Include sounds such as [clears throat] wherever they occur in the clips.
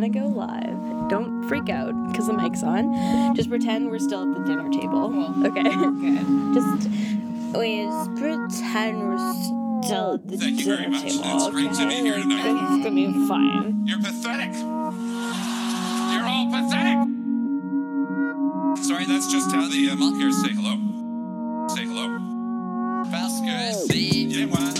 gonna go live. Don't freak out because the mic's on. Just pretend we're still at the dinner table. Cool. Okay. [laughs] Good. Just wait. Just pretend we're still at the dinner table. Thank you very much. table. It's great to be here tonight. It's gonna be fine. You're pathetic. You're all pathetic. Sorry, that's just how the uh, Malkers say hello. Say hello. Parce que c'est moi.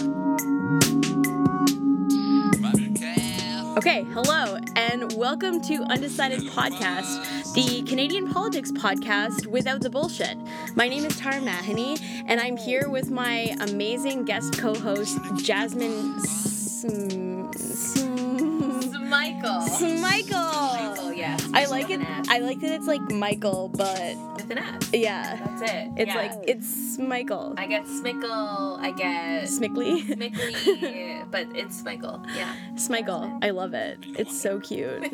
Okay, hello, and welcome to Undecided Podcast, the Canadian politics podcast without the bullshit. My name is Tara Mahoney, and I'm here with my amazing guest co-host Jasmine Sm- Sm- Michael. Michael. Michael, yes. I like it. With an F. I like that it's like Michael, but With an F. yeah, That's it. it's Yeah. like it's Michael. I get Smickle. I get Smickly. Smickly, [laughs] but it's Michael. Yeah. Smichael. I love it. It's so cute. [laughs]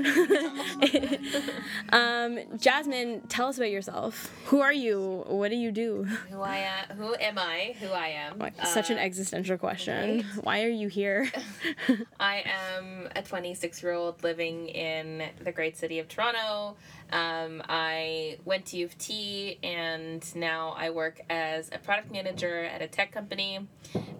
um, Jasmine, tell us about yourself. Who are you? What do you do? Who I am? Who am I? Who I am? Such an Uh, existential question. right? Why are you here? [laughs] I am a 26 year old living in the great city of Toronto. Um, I went to U of T and now I work as a product manager at a tech company.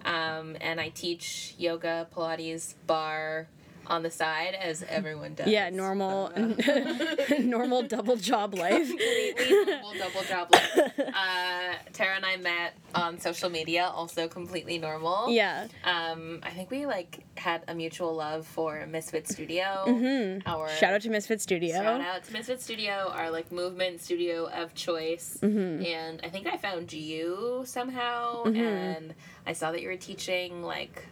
Um, and I teach yoga, Pilates, bar on the side, as everyone does. yeah, normal, [laughs] [laughs] normal double job life. completely normal double job life. Uh, Tara and I met on social media, also completely normal. Yeah. Um, I think we like had a mutual love for Misfit Studio. Mhm. Our Shout out to Misfit Studio. shout out to Misfit Studio, our like movement studio of choice. Mhm. And I think I found you somehow, Mhm. and I saw that you were teaching like,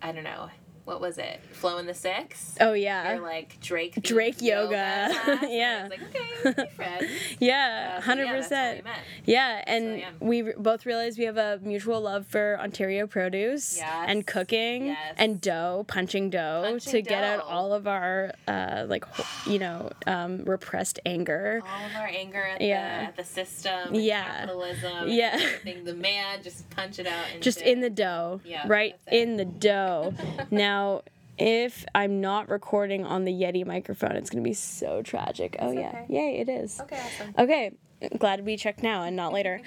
I don't know, what was it? Flow in the Six. Oh Or yeah. like Drake. Drake yoga. and Yeah. [laughs] I was like, okay, [laughs] be friends. Yeah, Uh, so hundred yeah, that's how we percent. Yeah, and yeah. we re- both realized we have a mutual love for Ontario produce Yes. and cooking Yes. and dough, punching dough Punching to get out all of our uh, like you know um, repressed anger. all of our anger at, Yeah. the, at the system, Yeah. capitalism, Yeah. The man just punch it out. [laughs] Just in the dough, Yeah, right in the dough. now, if I'm not recording on the Yeti microphone, it's gonna be so tragic. Oh yeah, okay. yay! It is. Okay, awesome. Okay, glad we checked now and not later.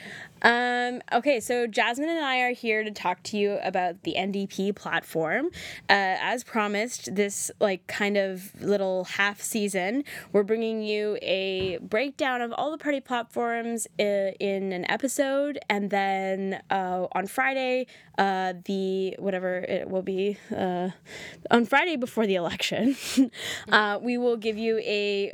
Um, okay, so Jasmine and I are here to talk to you about the NDP platform. Uh, as promised, this like kind of little half season, we're bringing you a breakdown of all the party platforms uh, in an episode, and then uh, on Friday, uh, the whatever it will be uh, on Friday before the election, [laughs] uh, we will give you a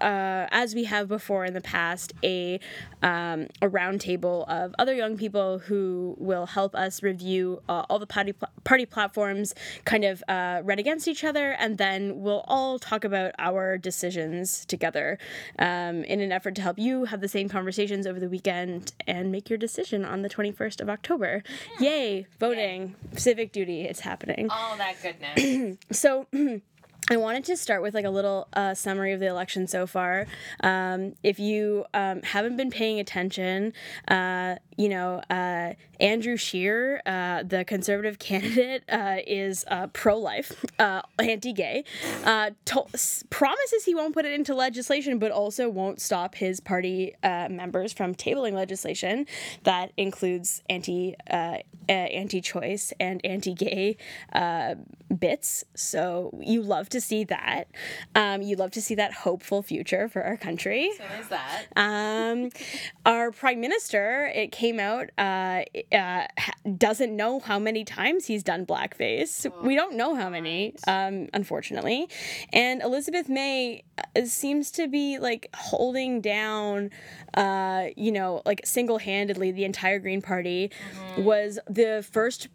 as we have before in the past a um, a roundtable of other young people who will help us review uh, all the party pl- party platforms, kind of uh, read against each other, and then we'll all talk about our decisions together um, in an effort to help you have the same conversations over the weekend and make your decision on the 21st of October. Yay, voting, civic duty, it's happening. All that goodness. [clears throat] So [clears throat] I wanted to start with like a little uh, summary of the election so far. Um, if you um, haven't been paying attention, uh, you know, uh, Andrew Scheer, uh, the conservative [laughs] candidate, uh, is uh, pro life, uh, anti gay, uh, to- promises he won't put it into legislation, but also won't stop his party members from tabling legislation that includes anti uh, uh, anti choice and anti gay uh, bits. So you love to see that. Um, you love to see that hopeful future for our country. so there's that. Um, our prime minister, it came out, uh, uh, doesn't know how many times he's done blackface. we don't know how many, um, unfortunately. And Elizabeth May uh, seems to be like holding down, uh, you know, like single handedly the entire Green Party. Was the first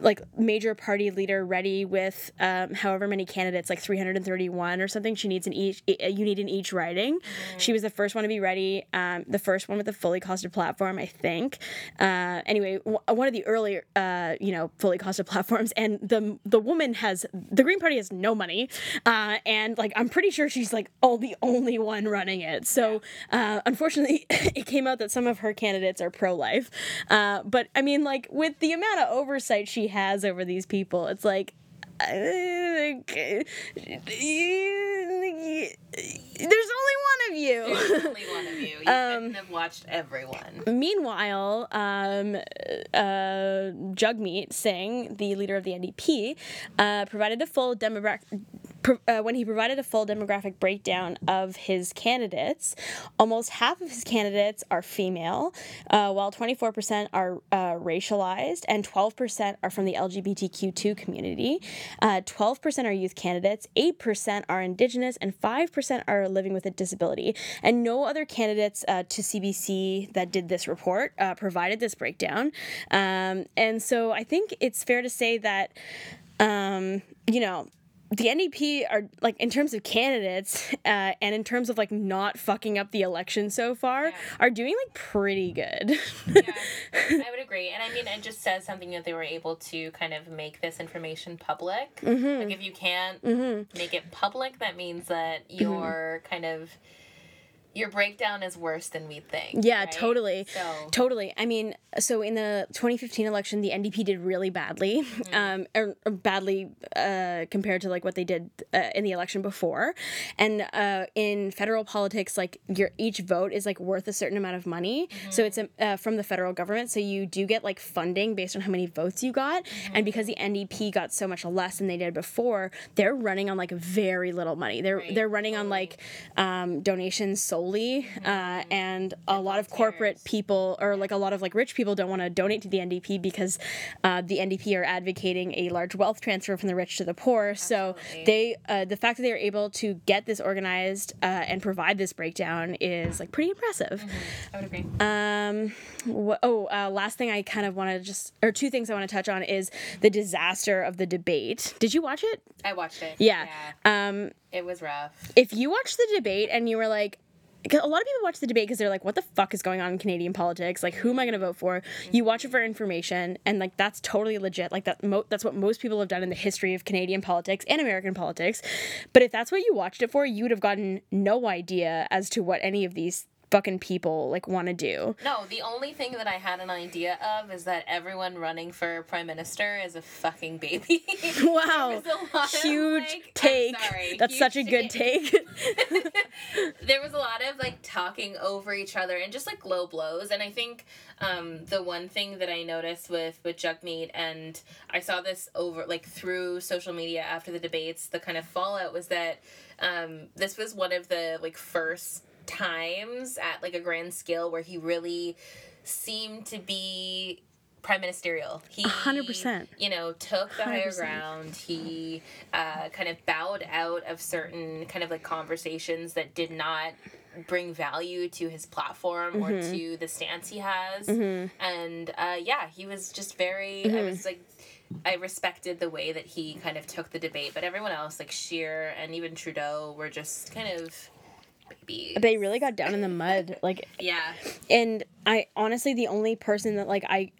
like major party leader ready with um, however many candidates like 331 or something she needs in each you need in each riding. She was the first one to be ready um, the first one with a fully costed platform i think. Uh, anyway w- one of the earlier uh, you know fully costed [laughs] platforms and the the woman has the green party has no money uh, and like i'm pretty sure she's like oh the only one running it. So uh, unfortunately [laughs] it came out that some of her candidates are pro-life. Uh, but i mean like with the amount of oversight she has over these people it's like there's only one of you. There's only one of you. You [laughs] couldn't have watched everyone. Meanwhile, um, uh, Jagmeet Singh, the leader of the NDP, uh, provided a full demographic. Uh, when he provided a full demographic breakdown of his candidates, almost half of his candidates are female, uh, while 24% are uh, racialized and 12% are from the LGBTQ2 community. Uh, 12% are youth candidates, 8% are indigenous, and 5% are living with a disability. And no other candidates uh, to CBC that did this report uh, provided this breakdown. Um, and so I think it's fair to say that, um, you know, the NDP are like in terms of candidates [laughs] uh, and in terms of like not fucking up the election so far Yeah. are doing like pretty good. Yeah, [laughs] I would agree. And I mean, it just says something that they were able to kind of make this information public. Mm-hmm. Like, if you can't make it public, that means that Mm-hmm. your kind of your breakdown is worse than we think. Yeah, right? totally. So Totally. I mean, so in the 2015 election, the NDP did really badly, Mm-hmm. um, or, or badly uh, compared to like what they did uh, in the election before. And uh, in federal politics, like your each vote is like worth a certain amount of money. So Mm-hmm. it's um, uh, from the federal government. So you do get like funding based on how many votes you got. And because the NDP got so much less than they did before, they're running on like very little money. They're Right, they're running on like um, donations solely, uh, and a lot of corporate people or like a lot of like rich people don't want to donate to the NDP because uh, the NDP are advocating a large wealth transfer from the rich to the poor. So they uh, the fact that they were able to get this organized uh, and provide this breakdown is like pretty impressive. I would agree. Um, wh- oh, uh, last thing I kind of want to just or two things I want to touch on is the disaster of the debate. Did you watch it? I watched it. Yeah. Um, It was rough. if you watched the debate and you were like a lot of people watch the debate because they're like what the fuck is going on in canadian politics? Like who am i going to vote for? You mhm. watch it for information and like that's totally legit. Like that mo- that's what most people have done in the history of canadian politics and american politics. But if that's what you watched it for you would have gotten no idea as to what any of these fucking people like want to do. No, the only thing that I had an idea of is that everyone running for prime minister is a fucking baby. [laughs] wow. There was a lot of, huge like- take. sorry, that's huge such a good take. [laughs] there was a lot of like talking over each other and just like low blows. And i think um, the one thing that i noticed with with jagmeet and i saw this over like through social media after the debates the kind of fallout was that um, this was one of the like first times at like a grand scale where he really seemed to be prime ministerial. He 100%. You know, took the higher 100%. ground. He uh, kind of bowed out of certain kind of like conversations that did not bring value to his platform or to the stance he has. And uh, yeah, he was just very. I was like. I respected the way that he kind of took the debate, but everyone else, like Scheer and even Trudeau, were just kind of babies. they really got down in the mud [laughs] like Yeah. and I honestly the only person that like I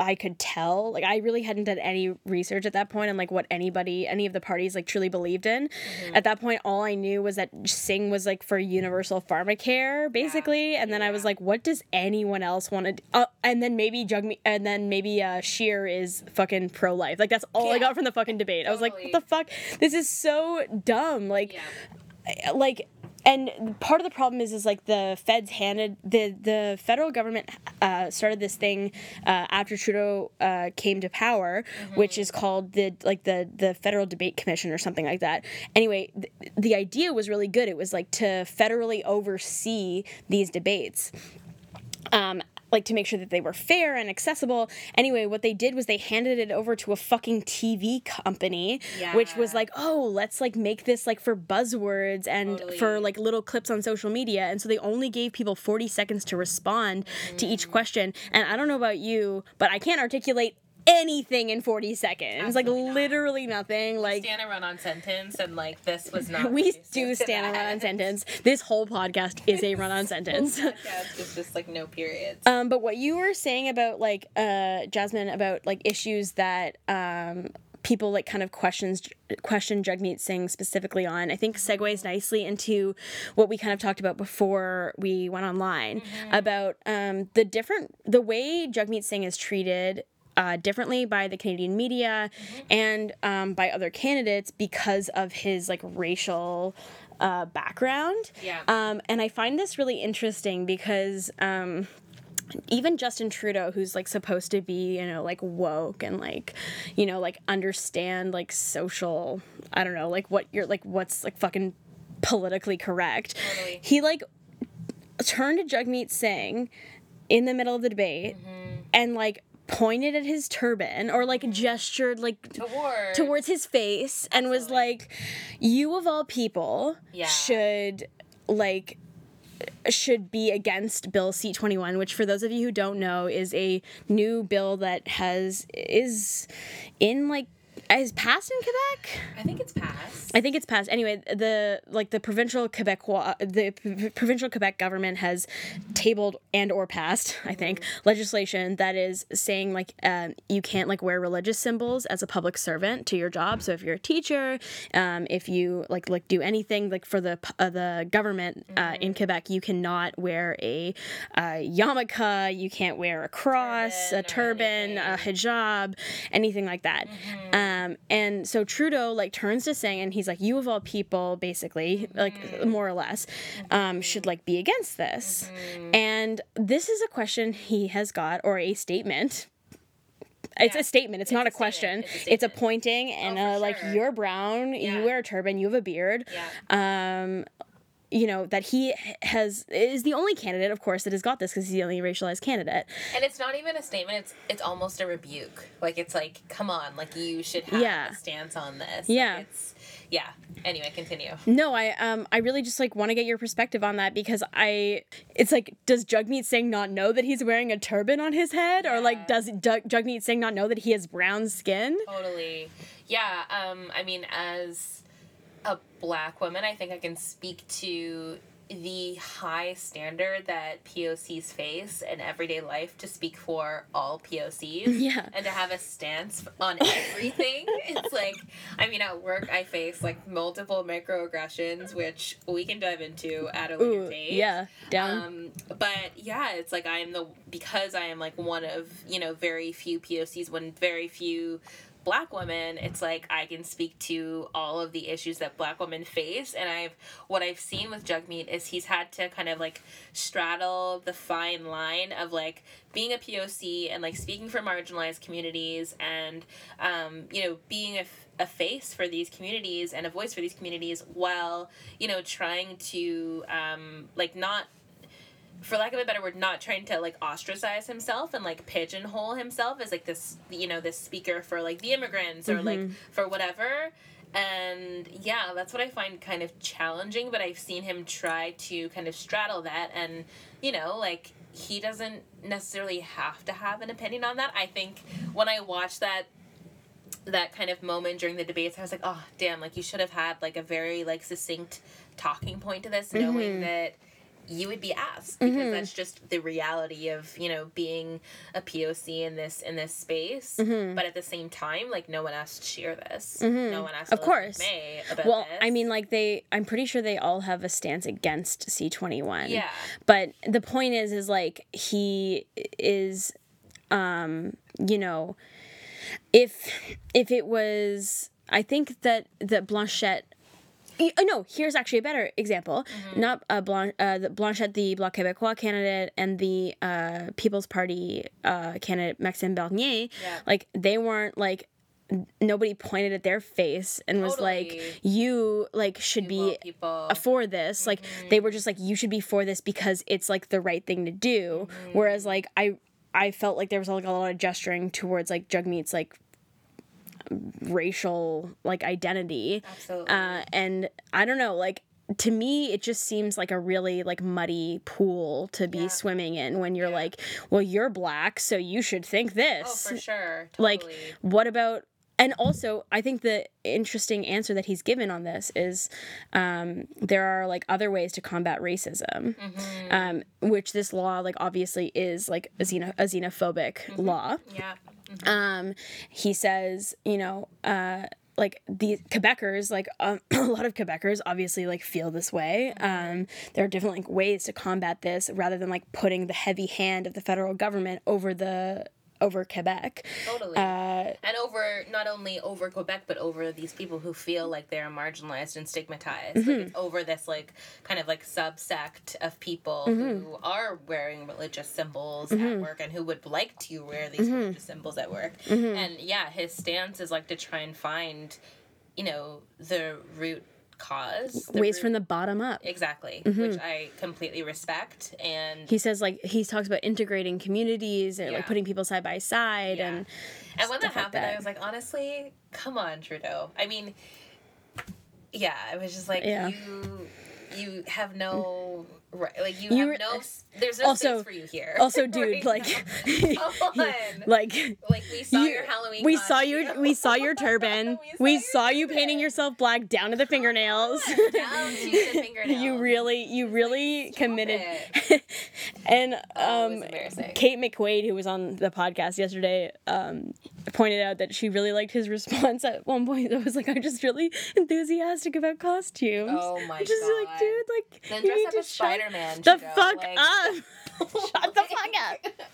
I could tell like I really hadn't done any research at that point on like what anybody any of the parties like truly believed in. At that point all I knew was that Singh was like for universal pharmacare basically and then I was like what does anyone else want to do? Uh, and then maybe Jugme and then maybe uh Scheer is fucking pro life. Like that's all I got from the fucking debate. I was like what the fuck? This is so dumb. Like Yeah. like and part of the problem is is like the feds handed the the federal government uh, started this thing uh, after Trudeau uh, came to power, which is called the like the the Federal Debate Commission or something like that. Anyway, th- the idea was really good. It was like to federally oversee these debates. Um, like to make sure that they were fair and accessible. Anyway, what they did was they handed it over to a fucking TV company, which was like, oh, let's like make this like for buzzwords and Totally. for like little clips on social media. And so they only gave people 40 seconds to respond to Mm. each question. And I don't know about you, but I can't articulate anything in 40 seconds. Absolutely like not. literally nothing. Like stand a run on sentence and like this was not [laughs] we do stand a run on sentence. This whole podcast is a run on sentence. podcast is just like no periods Um, but what you were saying about like uh, Jasmine about like issues that um, people like kind of questions question Jagmeet Singh specifically on, I think segues nicely into what we kind of talked about before we went online about um, the different the way Jagmeet Singh is treated. Uh, differently by the Canadian media and um, by other candidates because of his like racial uh, background. Yeah. Um, and I find this really interesting because. Um, even Justin Trudeau, who's like supposed to be, you know, like woke and like, you know, like understand like social, I don't know, like what you're like, what's like fucking politically correct. Totally. He like turned to Jagmeet Singh in the middle of the debate and like pointed at his turban or like mm-hmm. gestured like Toward. towards his face and was like you of all people Yeah. should like should be against bill c21 which for those of you who don't know is a new bill that has is in like is passed in quebec I think it's passed. I think it's passed. Anyway, the like the provincial Quebec the p- provincial Quebec government has tabled and or passed, I think, legislation that is saying like um, you can't like wear religious symbols as a public servant to your job. So if you're a teacher, um, if you like like do anything like for the uh, the government uh, in Quebec, you cannot wear a uh, yarmulke, you can't wear a cross, Turban a turban, a hijab, anything like that. Um, and so Trudeau like turns to Singh and he's like, "You of all people, basically, like more or less, um, should like be against this." And this is a question he has got or a statement. It's Yeah. a statement. It's, not a a question. It's a It's, a pointing and Oh, a like sure. you're brown, Yeah. you wear a turban, you have a beard. Yeah. Um, you know that he has is the only candidate, of course, that has got this because he's the only racialized candidate. And it's not even a statement. It's it's almost a rebuke. Like it's like, come on, like you should have Yeah. a stance on this. Like, Yeah. it's, yeah. Anyway, continue. No, I um I really just like want to get your perspective on that because I it's like does Jagmeet Singh not know that he's wearing a turban on his head or like does Jug- Jagmeet Singh not know that he has brown skin? Totally. Yeah. Um. I mean, as a black woman, I think I can speak to the high standard that POCs face in everyday life to speak for all POCs. [laughs] Yeah. And to have a stance on everything. [laughs] it's like, I mean, at work, I face like multiple microaggressions, which we can dive into at a later Ooh, date. yeah, down. Um, but yeah, it's like I am the because I am like one of you know very few POCs, one very few black women it's like i can speak to all of the issues that black women face. And i've what i've seen with jagmeet is he's had to kind of like straddle the fine line of like being a poc and like speaking for marginalized communities and um, you know being a face for these communities and a voice for these communities while you know trying to um, like not for lack of a better word, not trying to like ostracize himself and like pigeonhole himself as like this, you know, this speaker for like the immigrants or like mm-hmm. for whatever. And yeah, that's what I find kind of challenging, but I've seen him try to kind of straddle that and, you know, like he doesn't necessarily have to have an opinion on that. I think when I watched that that kind of moment during the debates, I was like, oh damn, like you should have had like a very like succinct talking point to this, knowing mm-hmm. that you would be asked because mm-hmm. that's just the reality of you know being a POC in this in this space. Mm-hmm. But at the same time, like no one asked to share this. No mm-hmm. one asked. Of course. May about Well, this. I mean, like they, I'm pretty sure they all have a stance against C21. Yeah. But the point is, is like he is, um, you know, if if it was, I think that that Blanchette. Uh, No, here's actually a better example. Mm-hmm. Not uh, Blan- uh, the Blanchette, the Bloc Québécois candidate, and the uh, People's Party uh, candidate Maxime Bernier. Yeah. Like they weren't like nobody pointed at their face and was like you like should be people. for this like Mm-hmm. they were just like you should be for this because it's like the right thing to do Mm-hmm. whereas like i i felt like there was like a lot of gesturing towards like jagmeet's like racial like identity Absolutely. uh and i don't know like to me it just seems like a really like muddy pool to be Yeah. swimming in when you're Yeah. like well you're black so you should think this oh, for sure. totally. like what about and also i think the interesting answer that he's given on this is um, there are like other ways to combat racism Mm-hmm. um, which this law like obviously is like a, xeno- a xenophobic Mm-hmm. law yeah. um, he says you know uh, like the Quebecers, like um, [clears throat] a lot of Quebecers, obviously like feel this way. Um, there are different like ways to combat this, rather than like putting the heavy hand of the federal government over the over Quebec. Totally. Uh, and over not only over Quebec, but over these people who feel like they're marginalized and stigmatized. Mm-hmm. Like it's over this like kind of like subsect of people Mm-hmm. who are wearing religious symbols at work and who would like to wear these Mm-hmm. religious symbols at work. And yeah, his stance is like to try and find, you know, the root cause. Ways root- from the bottom up. exactly, Mm-hmm. which I completely respect. And He says like he talks about integrating communities and Yeah. like putting people side by side Yeah. and And when that stuff like happened, that. I was like, honestly, come on, Trudeau. I mean, yeah, I was just like, Yeah. you, you have no right, like you, You have were- no. There's no also- for you here. [laughs] also dude like [laughs] [laughs] like Like we saw you- your Halloween. we saw your we saw your turban We we saw you painting yourself black down to the fingernails Down to the fingernails. you really you really stop committed and Oh, um embarrassing. Kate McQuaid who was on the podcast yesterday um pointed out that she really liked his [laughs] response at one point I was like I'm just really enthusiastic about costumes Oh my I'm just like dude like Then you dress need up to as shut Spider-Man, the fuck like- up [laughs] [laughs] shut the fuck up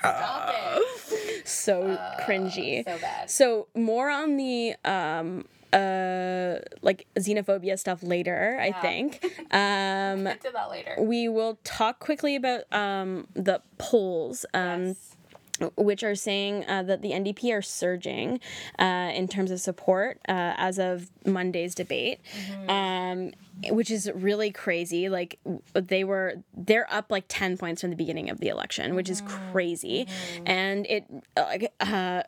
Stop it. so cringy So bad. So more on the um uh like xenophobia stuff later, I think. Um Get to that later. we will talk quickly about um the polls um Yes. Which are saying uh, that the NDP are surging uh, in terms of support uh, as of Monday's debate, um, which is really crazy. Like they were, they're up like ten points from the beginning of the election, which is crazy, and it like. Uh,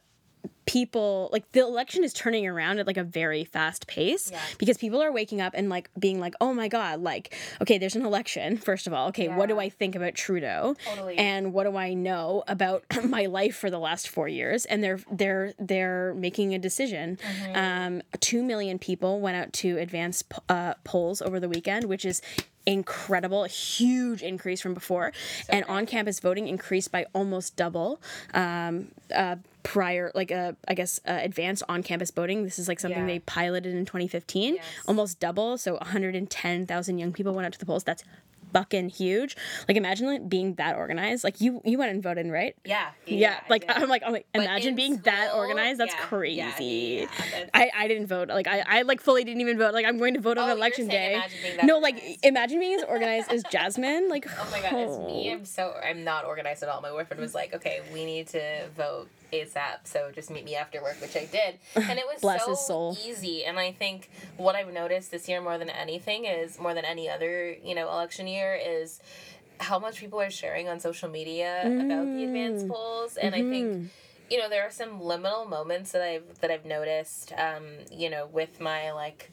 people like the election is turning around at like a very fast pace Yeah. because people are waking up and like being like oh my god like okay there's an election first of all okay what do i think about trudeau Totally. and what do I know about [clears throat] my life for the last four years? And they're they're they're making a decision. Um, Two million people went out to advance uh, polls over the weekend, which is incredible, a huge increase from before. and on campus voting increased by almost double. Um, uh, prior like uh, i guess uh, advanced on campus voting this is like something Yeah. they piloted in 2015 Yes. almost double so 110000 young people went out to the polls that's fucking huge like imagine like, being that organized like you you went and voted right Yeah. yeah, I like. I'm like I'm like But imagine in being that organized. That's yeah, crazy. yeah, yeah, that's- I I didn't vote. Like I I like fully didn't even vote. Like I'm going to vote on Oh, you're election day. No, like imagine being as [laughs] organized as Jasmine. Like Oh my god, it's me. I'm so I'm not organized at all. My boyfriend was like, "Okay, we need to vote ASAP, so just meet me after work," which I did, [laughs] and it was Bless so his soul. easy. And I think what I've noticed this year more than anything is more than any other you know election year is how much people are sharing on social media about the advanced Mm. polls, and I Mm-hmm. think you know there are some liminal moments that I've that I've noticed, um, you know, with my like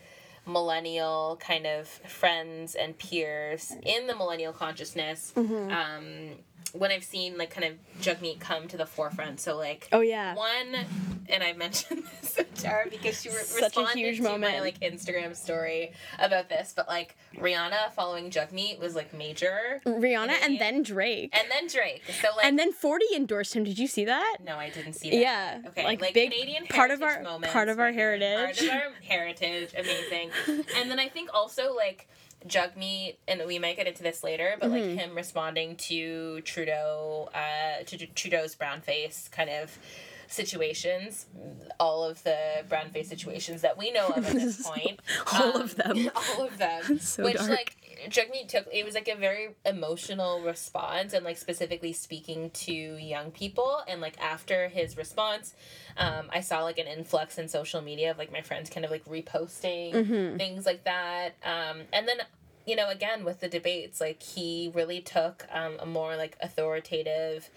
millennial kind of friends and peers in the millennial consciousness Mm-hmm. um when i've seen like kind of jagmeet come to the forefront so like oh yeah. one and i [laughs] mentioned this to Tara because she re- Such a responded huge to moment. my like instagram story about this but like rihanna following jagmeet was like major Rihanna and then Drake. and then drake so like And then 40 endorsed him. Did you see that? no, I didn't see that. Yeah, Okay. like, Like, big Canadian part of our- moments part of our heritage. Part of our heritage. Amazing. [laughs] and then I think also like Jagmeet, and we might get into this later, but Mm-hmm. like him responding to Trudeau, uh, to Trudeau's brown face kind of situations, all of the brown face situations that we know of at this [laughs] point. All Um, of them. [laughs] All of them. [laughs] So which dark. like Jagmeet took it was like a very emotional response and like specifically speaking to young people and like after his response um, I saw like an influx in social media of like my friends kind of like reposting Mm-hmm. things like that um, and then you know again with the debates like he really took um, a more like authoritative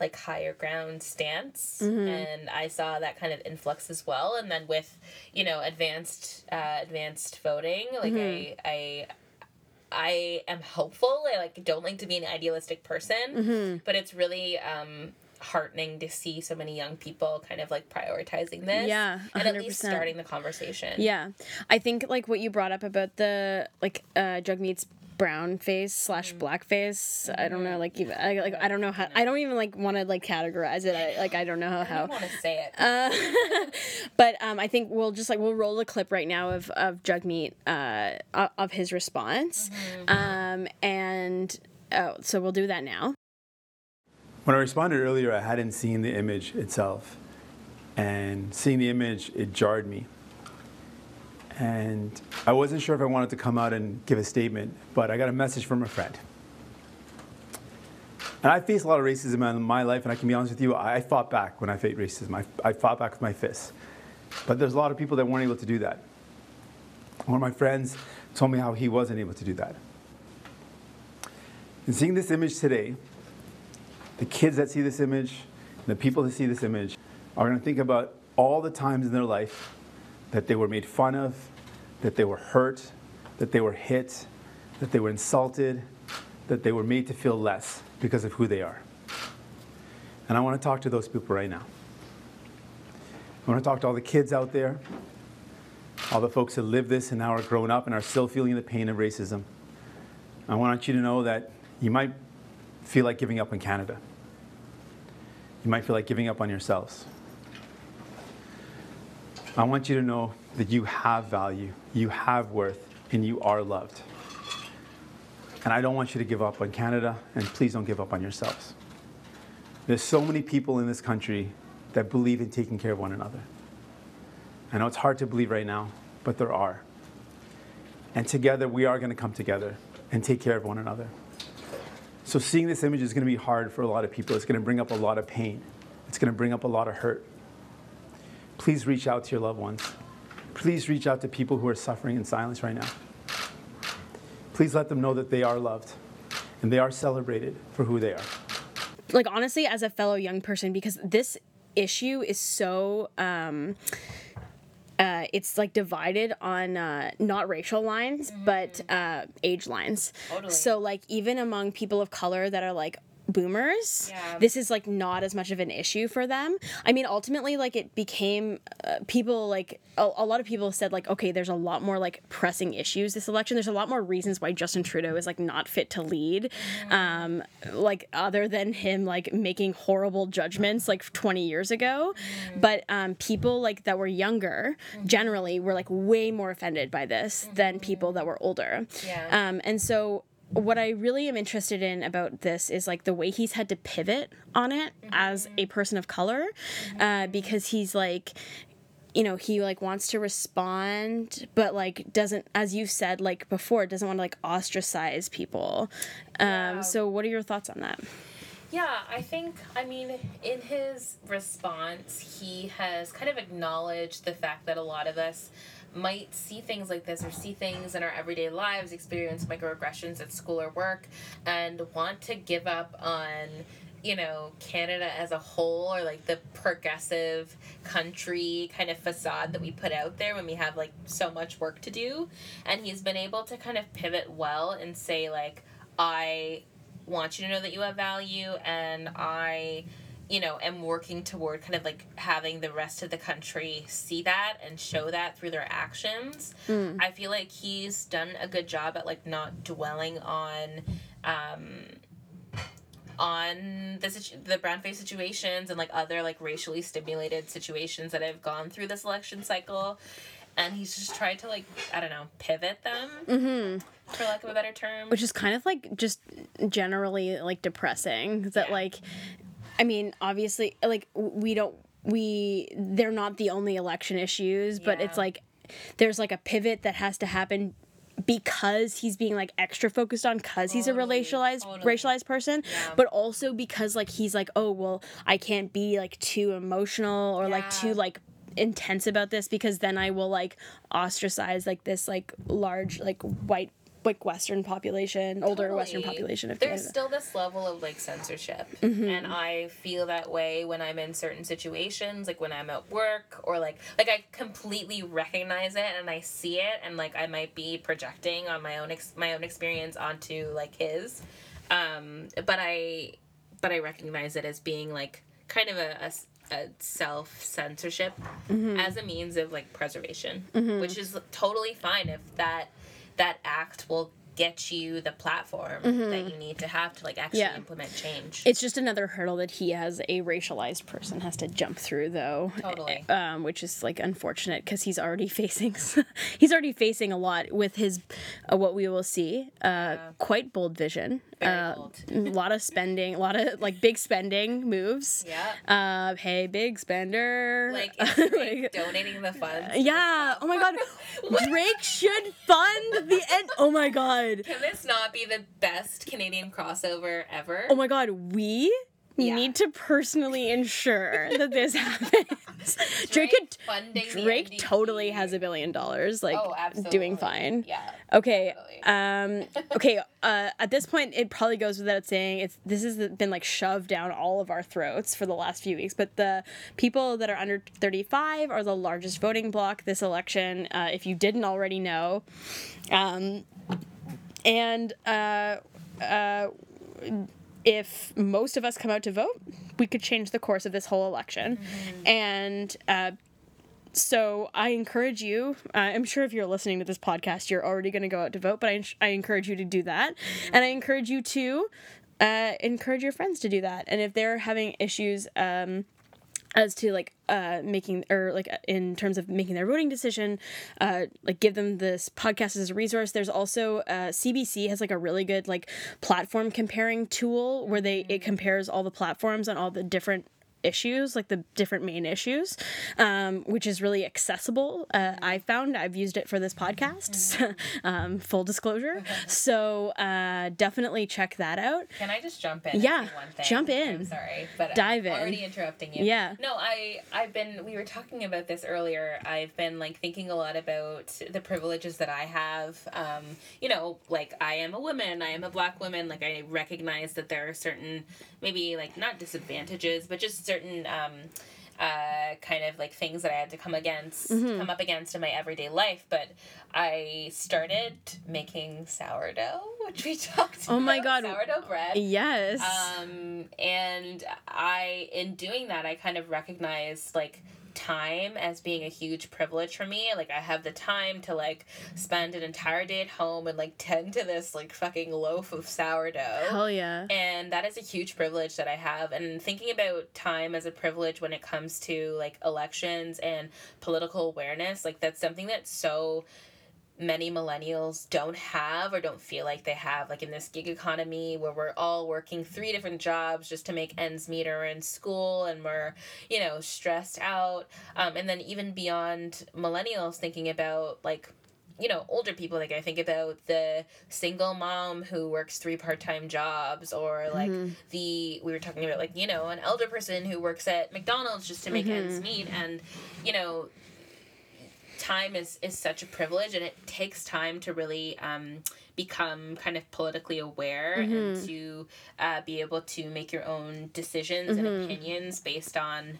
like higher ground stance Mm-hmm. and i saw that kind of influx as well and then with you know advanced uh advanced voting like Mm-hmm. i i i am hopeful i like don't like to be an idealistic person Mm-hmm. but it's really um heartening to see so many young people kind of like prioritizing this Yeah, and at least starting the conversation Yeah. I think like what you brought up about the like uh Jagmeet's brown face slash Mm-hmm. black face. I don't know like even I like I don't know how I don't even like want to like categorize it. I, like I don't know how. i want to say it Uh, [laughs] but um, I think we'll just like we'll roll a clip right now of of Jagmeet uh, of his response, Mm-hmm. um, and oh, so we'll do that now. when I responded earlier, I hadn't seen the image itself. And seeing the image, it jarred me. And I wasn't sure if I wanted to come out and give a statement, but I got a message from a friend. And I faced a lot of racism in my life, and I can be honest with you, I fought back when I faced racism. I, I fought back with my fists. But there's a lot of people that weren't able to do that. One of my friends told me how he wasn't able to do that. And seeing this image today, the kids that see this image, the people that see this image, are going to think about all the times in their life that they were made fun of, that they were hurt, that they were hit, that they were insulted, that they were made to feel less because of who they are. And I want to talk to those people right now. I want to talk to all the kids out there, all the folks that live this and now are grown up and are still feeling the pain of racism. I want you to know that you might feel like giving up on Canada. You might feel like giving up on yourselves. I want you to know that you have value, you have worth, and you are loved. And I don't want you to give up on Canada, and please don't give up on yourselves. There's so many people in this country that believe in taking care of one another. I know it's hard to believe right now, but there are. And together, we are going to come together and take care of one another. So, seeing this image is going to be hard for a lot of people. It's going to bring up a lot of pain, it's going to bring up a lot of hurt. Please reach out to your loved ones. Please reach out to people who are suffering in silence right now. Please let them know that they are loved and they are celebrated for who they are. Like, honestly, as a fellow young person, because this issue is so. Um, uh, it's like divided on uh, not racial lines but uh, age lines Totally. so like even among people of color that are like boomers Yeah. this is like not as much of an issue for them. I mean ultimately like it became uh, people like a, a lot of people said like okay there's a lot more like pressing issues this election. There's a lot more reasons why justin trudeau is like not fit to lead um like other than him like making horrible judgments like 20 years ago. But um people like that were younger generally were like way more offended by this than people that were older. Yeah. um and so what I really am interested in about this is like the way he's had to pivot on it as a person of color, uh, because he's like, you know, he like wants to respond, but like doesn't, as you said like before, doesn't want to like ostracize people. Um, Yeah. So, what are your thoughts on that? Yeah, I think, I mean, in his response, he has kind of acknowledged the fact that a lot of us might see things like this or see things in our everyday lives, experience microaggressions at school or work, and want to give up on. You know, Canada as a whole, or like the progressive country kind of facade that we put out there when we have like so much work to do. And he's been able to kind of pivot well and say, like, I want you to know that you have value and I you know am working toward kind of like having the rest of the country see that and show that through their actions. I feel like he's done a good job at like not dwelling on um on the situ- the brown face situations and like other like racially stimulated situations that have gone through this election cycle and he's just tried to like I don't know pivot them Mm-hmm. for lack of a better term Which is kind of like just generally like depressing. That Yeah. like, I mean, obviously, like we don't we they're not the only election issues, but it's like there's like a pivot that has to happen because he's being like extra focused on because he's a Totally, racialized totally. racialized person Yeah. but also because like he's like oh well i can't be like too emotional or like too like intense about this because then i will like ostracize like this like large like white like western population older western population of There's still this level of like censorship, Mm-hmm. and I feel that way when I'm in certain situations, like when I'm at work or like like I completely recognize it and I see it, and like I might be projecting on my own ex- my own experience onto like his, um, but I but I recognize it as being like kind of a a self censorship Mm-hmm. as a means of like preservation, which is totally fine if that that act will get you the platform that you need to have to like actually Mm-hmm. Yeah. implement change. it's just another hurdle that he as a racialized person has to jump through though Totally. um, which is like unfortunate because he's already [laughs] facing he's already facing a lot with his uh, what we will see uh, quite bold vision Uh, a lot of spending, a lot of like big spending moves. Yeah. Uh, hey, big spender. Like, [laughs] Drake donating the funds. yeah. stuff? Oh my God. [laughs] Drake should fund the end. Oh my God. Can this not be the best Canadian crossover ever? Oh my God. We Yeah. need to personally ensure [laughs] that this happens. Drake could. Drake totally has a billion dollars, like Oh, absolutely. doing fine. Yeah. Okay. Um. Okay. Uh. At this point, it probably goes without saying. It's this has been like shoved down all of our throats for the last few weeks. But the people that are under thirty five are the largest voting bloc this election. Uh, if you didn't already know, um, and uh, uh, if most of us come out to vote, we could change the course of this whole election. And uh, so I encourage you. Uh, I'm sure if you're listening to this podcast, you're already going to go out to vote, but I, I encourage you to do that, and I encourage you to uh, encourage your friends to do that. And if they're having issues. Um, as to like uh making or like uh, in terms of making their voting decision uh like give them this podcast as a resource. There's also uh cbc has like a really good like platform comparing tool where they it compares all the platforms on all the different issues like the different main issues um, which is really accessible uh, i found i've used it for this podcast [laughs] um, full disclosure [laughs] so uh, definitely check that out Can I just jump in? Yeah, one thing? jump in. I'm sorry, but Dive I'm in. already interrupting you. Yeah. No, I I've been. We were talking about this earlier. I've been like thinking a lot about the privileges that I have. Um, you know, like I am a woman. I am a black woman. Like I recognize that there are certain maybe like not disadvantages, but just certain. Um, uh, kind of like things that I had to come against, Mm-hmm. come up against in my everyday life. But I started making sourdough, which we [laughs] talked. Oh my about, God. sourdough bread. yes Um, and I, in doing that, I kind of recognized like time as being a huge privilege for me. Like I have the time to like spend an entire day at home and like [laughs] tend to this like fucking loaf of sourdough. hell yeah And that is a huge privilege that I have. And thinking about time as a privilege when it comes to like elections and political awareness, like that's something that's so many millennials don't have or don't feel like they have like in this gig economy where we're all working three different jobs just to make ends meet or in school and we're you know stressed out. Um, and then even beyond millennials thinking about like you know older people like i think about the single mom who works three part-time jobs or like the we were talking about like you know an elder person who works at mcdonald's just to make ends meet and you know time is is such a privilege and it takes time to really um, become kind of politically aware and to uh, be able to make your own decisions and opinions based on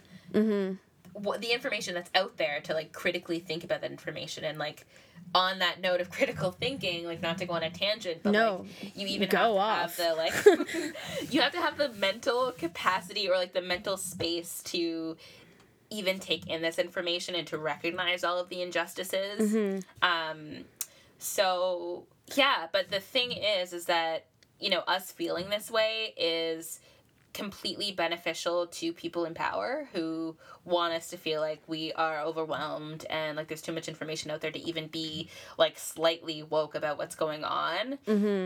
what the information that's out there to like critically think about that information and like on that note of [laughs] critical thinking like not to go on a tangent but No. like you even Go have to off. have the like [laughs] [laughs] you have to have the mental capacity or like the mental space to even take in this information and to recognize all of the injustices. Um, so yeah, but the thing is, is that you know us feeling this way is completely beneficial to people in power who want us to feel like we are overwhelmed and like there's too much information out there to even be like slightly woke about what's going on.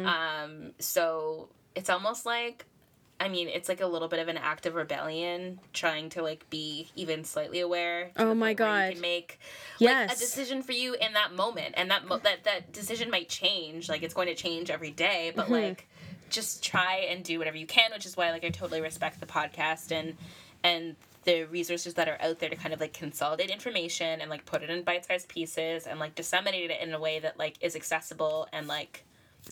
Um, so it's almost like I mean, it's like a little bit of an act of rebellion trying to like be even slightly aware. Oh my God. You can make like Yes. a decision for you in that moment, and that mo- that that decision might change. Like it's going to change every day, but Mm-hmm. like just try and do whatever you can. Which is why like I totally respect the podcast and and the resources that are out there to kind of like consolidate information and like put it in bite-sized pieces and like disseminate it in a way that like is accessible and like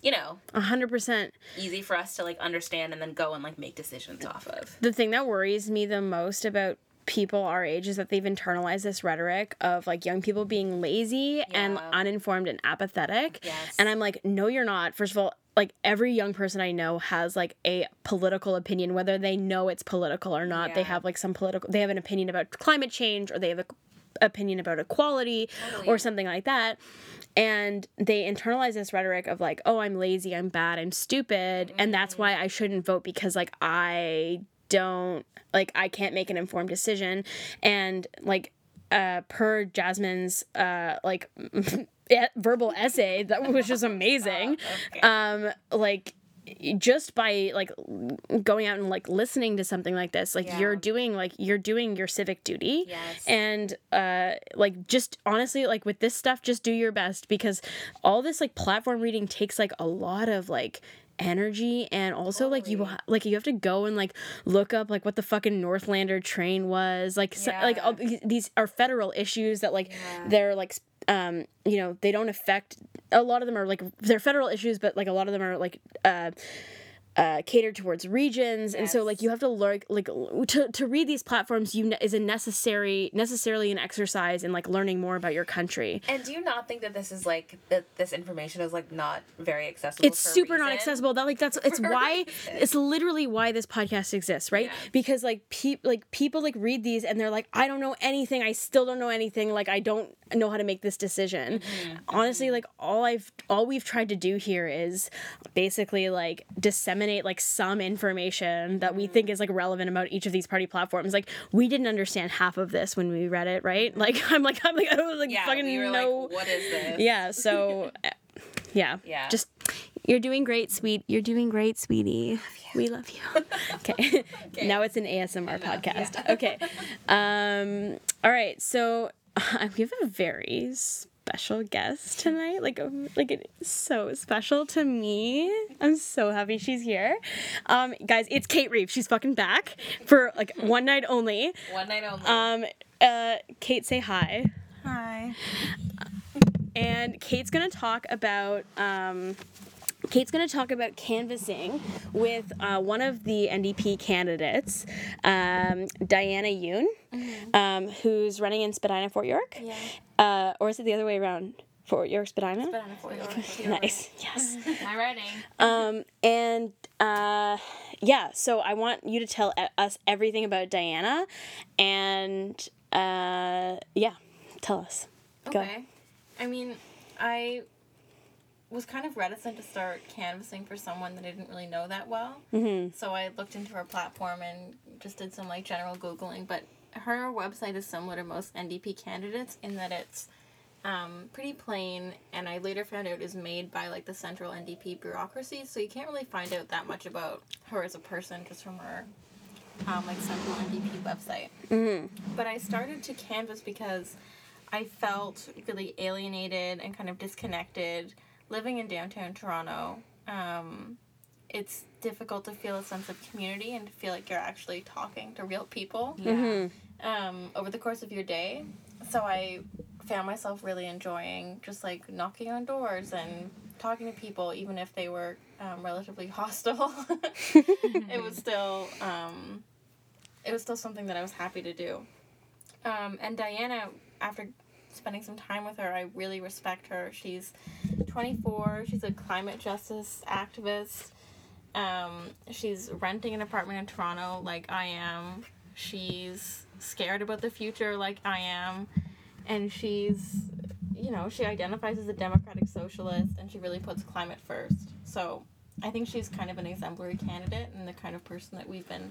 you know A hundred percent. easy for us to like understand and then go and like make decisions off of. The thing that worries me the most about people our age is that they've internalized this rhetoric of like young people being lazy and uninformed and apathetic. Yes. And I'm like, no, you're not. First of all, like every young person I know has like a political opinion, whether they know it's political or not. They have like some political, they have an opinion about climate change or they have a opinion about equality Totally. or something like that. And they internalize this rhetoric of like, oh, I'm lazy, I'm bad, I'm stupid. And that's why I shouldn't vote because like I don't, like, I can't make an informed decision. And like, uh, per Jasmine's, uh, like, [laughs] verbal essay, that which is [laughs] amazing. Okay. Um, like, just by like going out and like listening to something like this like Yeah. you're doing like you're doing your civic duty Yes. and uh like just honestly like with this stuff just do your best because all this like platform reading takes like a lot of like energy and also like you Totally. ha- like you have to go and like look up like what the fucking northlander train was like so, like all these, these are federal issues that like Yeah. they're like um you know they don't affect a lot of them are like they're federal issues but like a lot of them are like uh uh, catered towards regions, and so like you have to learn like to, to read these platforms. You ne- is a necessary necessarily an exercise in like learning more about your country. And do you not think that this is like that this information is like not very accessible? It's super not accessible. That like that's [laughs] it's why it's literally why this podcast exists, right? Yeah. Because like peop like people like read these and they're like, I don't know anything. I still don't know anything. Like I don't know how to make this decision. Mm-hmm. Honestly, like all I've all we've tried to do here is basically like disseminate like some information that we think is like relevant about each of these party platforms. Like we didn't understand half of this when we read it, right? Like [laughs] I'm like I'm like [laughs] I don't like. Yeah, fucking we were know like, what is this? yeah [laughs] so uh, yeah Yeah. just you're doing great sweet you're doing great sweetie we love you okay. now it's an asmr podcast okay um all right so we have a very special guest tonight. Like like it's so special to me. I'm so happy she's here. Um guys it's kate reeve. She's fucking back for like one night only. One night only. um uh kate say hi. Hi. and Kate's gonna talk about um, Kate's gonna talk about canvassing with uh, one of the NDP candidates, um, Diana Yoon, um, who's running in Spadina, Fort York. Yeah. Uh, or is it the other way around? Fort York, Spadina. Banana for your- Nice. Yes. [laughs] My writing. Um, and uh, yeah, so I want you to tell us everything about Diana, and uh, yeah, tell us. Go. Okay. I mean, I was kind of reticent to start canvassing for someone that I didn't really know that well. Mm-hmm. So I looked into her platform and just did some like general googling. But her website is similar to most NDP candidates in that it's um, pretty plain, and I later found out is made by like the central NDP bureaucracy. So you can't really find out that much about her as a person just from her um, like central NDP website. Mm-hmm. But I started to canvas because I felt really alienated and kind of disconnected living in downtown Toronto. Um, it's difficult to feel a sense of community and to feel like you're actually talking to real people Yeah. um, over the course of your day. So I found myself really enjoying just like knocking on doors and talking to people, even if they were um, relatively [laughs] hostile. [laughs] it was still um, it was still something that I was happy to do. Um, and Diana, after spending some time with her, I really respect her. She's 24. She's a climate justice activist. Um, she's renting an apartment in Toronto like I am. She's scared about the future like I am. And she's, you know, she identifies as a democratic socialist and she really puts climate first. So I think she's kind of an exemplary candidate and the kind of person that we've been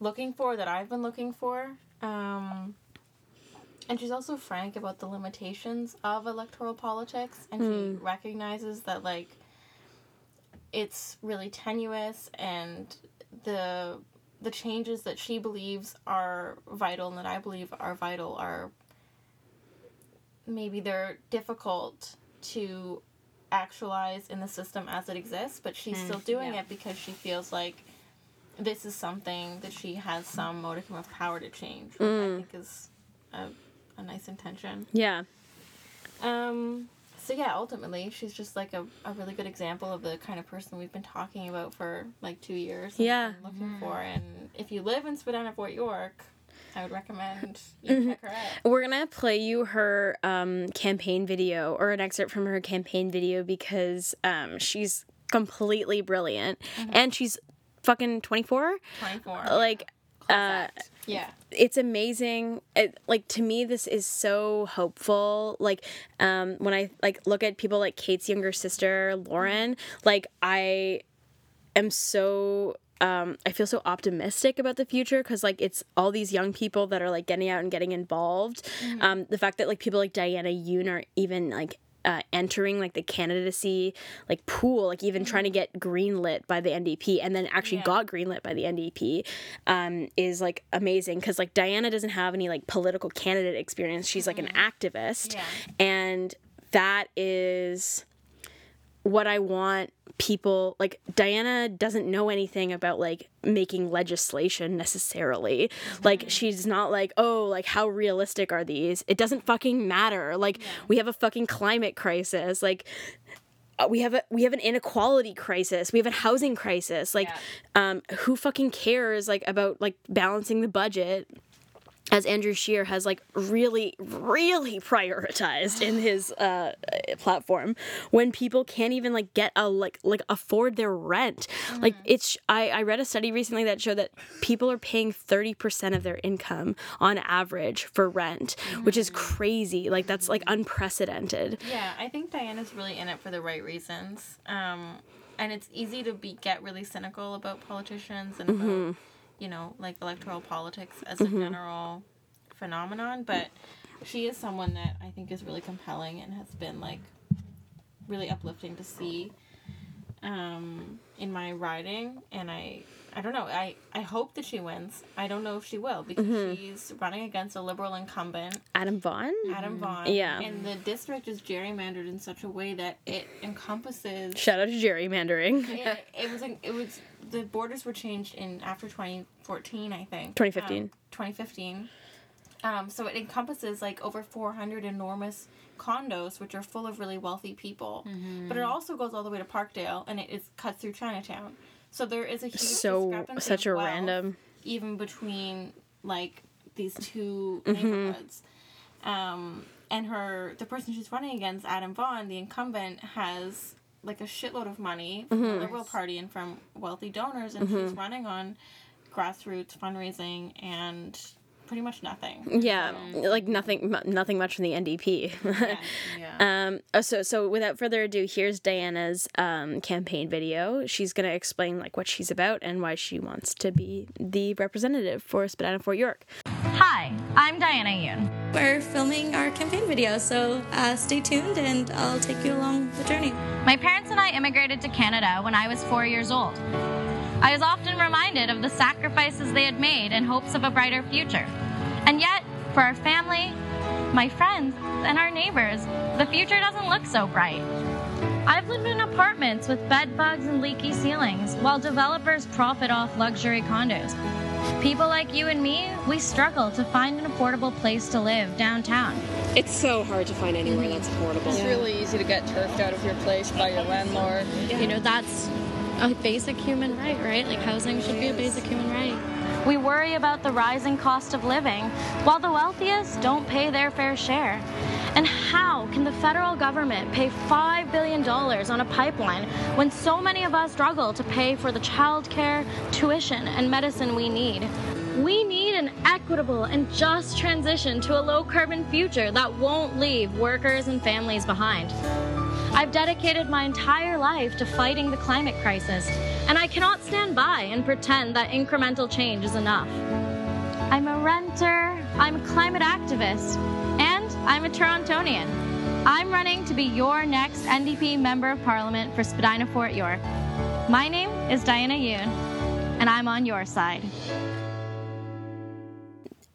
looking for, that I've been looking for. Um, and she's also frank about the limitations of electoral politics and she hmm. recognizes that, like, it's really tenuous and the the changes that she believes are vital and that I believe are vital are maybe they're difficult to actualize in the system as it exists, but she's hmm. still doing yeah. it because she feels like this is something that she has some modicum of power to change, which I hmm. think is a, a nice intention. Yeah. Um, so yeah, ultimately, she's just like a, a really good example of the kind of person we've been talking about for like two years. and Yeah. been looking for. And if you live in Spadina, Fort York, I would recommend you check her out. We're gonna play you her um, campaign video or an excerpt from her campaign video because um, she's completely brilliant and she's fucking 24. 24. Like, uh, yeah. it's amazing it, like to me this is so hopeful like um when i like look at people like kate's younger sister lauren like i am so um, I feel so optimistic about the future because like it's all these young people that are like getting out and getting involved. Um, the fact that like people like Diana Yoon are even like uh, entering like the candidacy like pool, like even trying to get greenlit by the NDP, and then actually Yeah. got greenlit by the NDP, um, is like amazing because like Diana doesn't have any like political candidate experience. She's like an activist, Yeah. and that is what I want people like Diana doesn't know anything about like making legislation necessarily. Like she's not like, "Oh, like how realistic are these?" It doesn't fucking matter. Like we have a fucking climate crisis. Like uh, we have a we have an inequality crisis. We have a housing crisis. Like um who fucking cares like about like balancing the budget? As Andrew Scheer has like really, really prioritized in his uh, platform, when people can't even like get a like like afford their rent, like it's I I read a study recently that showed that people are paying thirty percent of their income on average for rent, which is crazy. Like that's like unprecedented. Yeah, I think Diana's really in it for the right reasons. Um, and it's easy to be get really cynical about politicians and about, you know, like electoral mm-hmm. politics as a mm-hmm. general phenomenon. But she is someone that I think is really compelling and has been like really uplifting to see um, in my riding. And I, I don't know. I, I hope that she wins. I don't know if she will because mm-hmm. she's running against a liberal incumbent. Adam Vaughn. Adam Vaughn. Yeah. And the district is gerrymandered in such a way that it encompasses. Shout out to gerrymandering. It, it was it was the borders were changed in after 2014 I think 2015. um, 2015 um, so it encompasses like over 400 enormous condos which are full of really wealthy people but it also goes all the way to Parkdale and it is cuts through Chinatown so there is a huge So such a random. even between like these two Mm-hmm. neighborhoods. Um, and her, the person she's running against, Adam Vaughn, the incumbent, has like a shitload of money from Mm-hmm. the Liberal Party and from wealthy donors, and she's running on grassroots fundraising and pretty much nothing. Yeah, like nothing, nothing much from the NDP. [laughs] Yeah. yeah. Um, oh, so so without further ado, here's Diana's um, campaign video. She's gonna explain like what she's about and why she wants to be the representative for Spadina Fort York. Hi, I'm Diana Yoon. We're filming our campaign video, so uh, stay tuned and I'll take you along the journey. My parents and I immigrated to Canada when I was four years old. I was often reminded of the sacrifices they had made in hopes of a brighter future. And yet, for our family, my friends, and our neighbors, the future doesn't look so bright. I've lived in apartments with bed bugs and leaky ceilings while developers profit off luxury condos. People like you and me, we struggle to find an affordable place to live downtown. It's so hard to find anywhere that's affordable. It's really easy to get turfed out of your place by your landlord. You know, that's a basic human right, right? Like housing should be a basic human right. We worry about the rising cost of living, while the wealthiest don't pay their fair share. And how can the federal government pay $5 billion on a pipeline when so many of us struggle to pay for the childcare, tuition, and medicine we need? We need an equitable and just transition to a low carbon future that won't leave workers and families behind. I've dedicated my entire life to fighting the climate crisis, and I cannot stand by and pretend that incremental change is enough. I'm a renter, I'm a climate activist, and I'm a Torontonian. I'm running to be your next NDP Member of Parliament for Spadina Fort York. My name is Diana Yoon, and I'm on your side.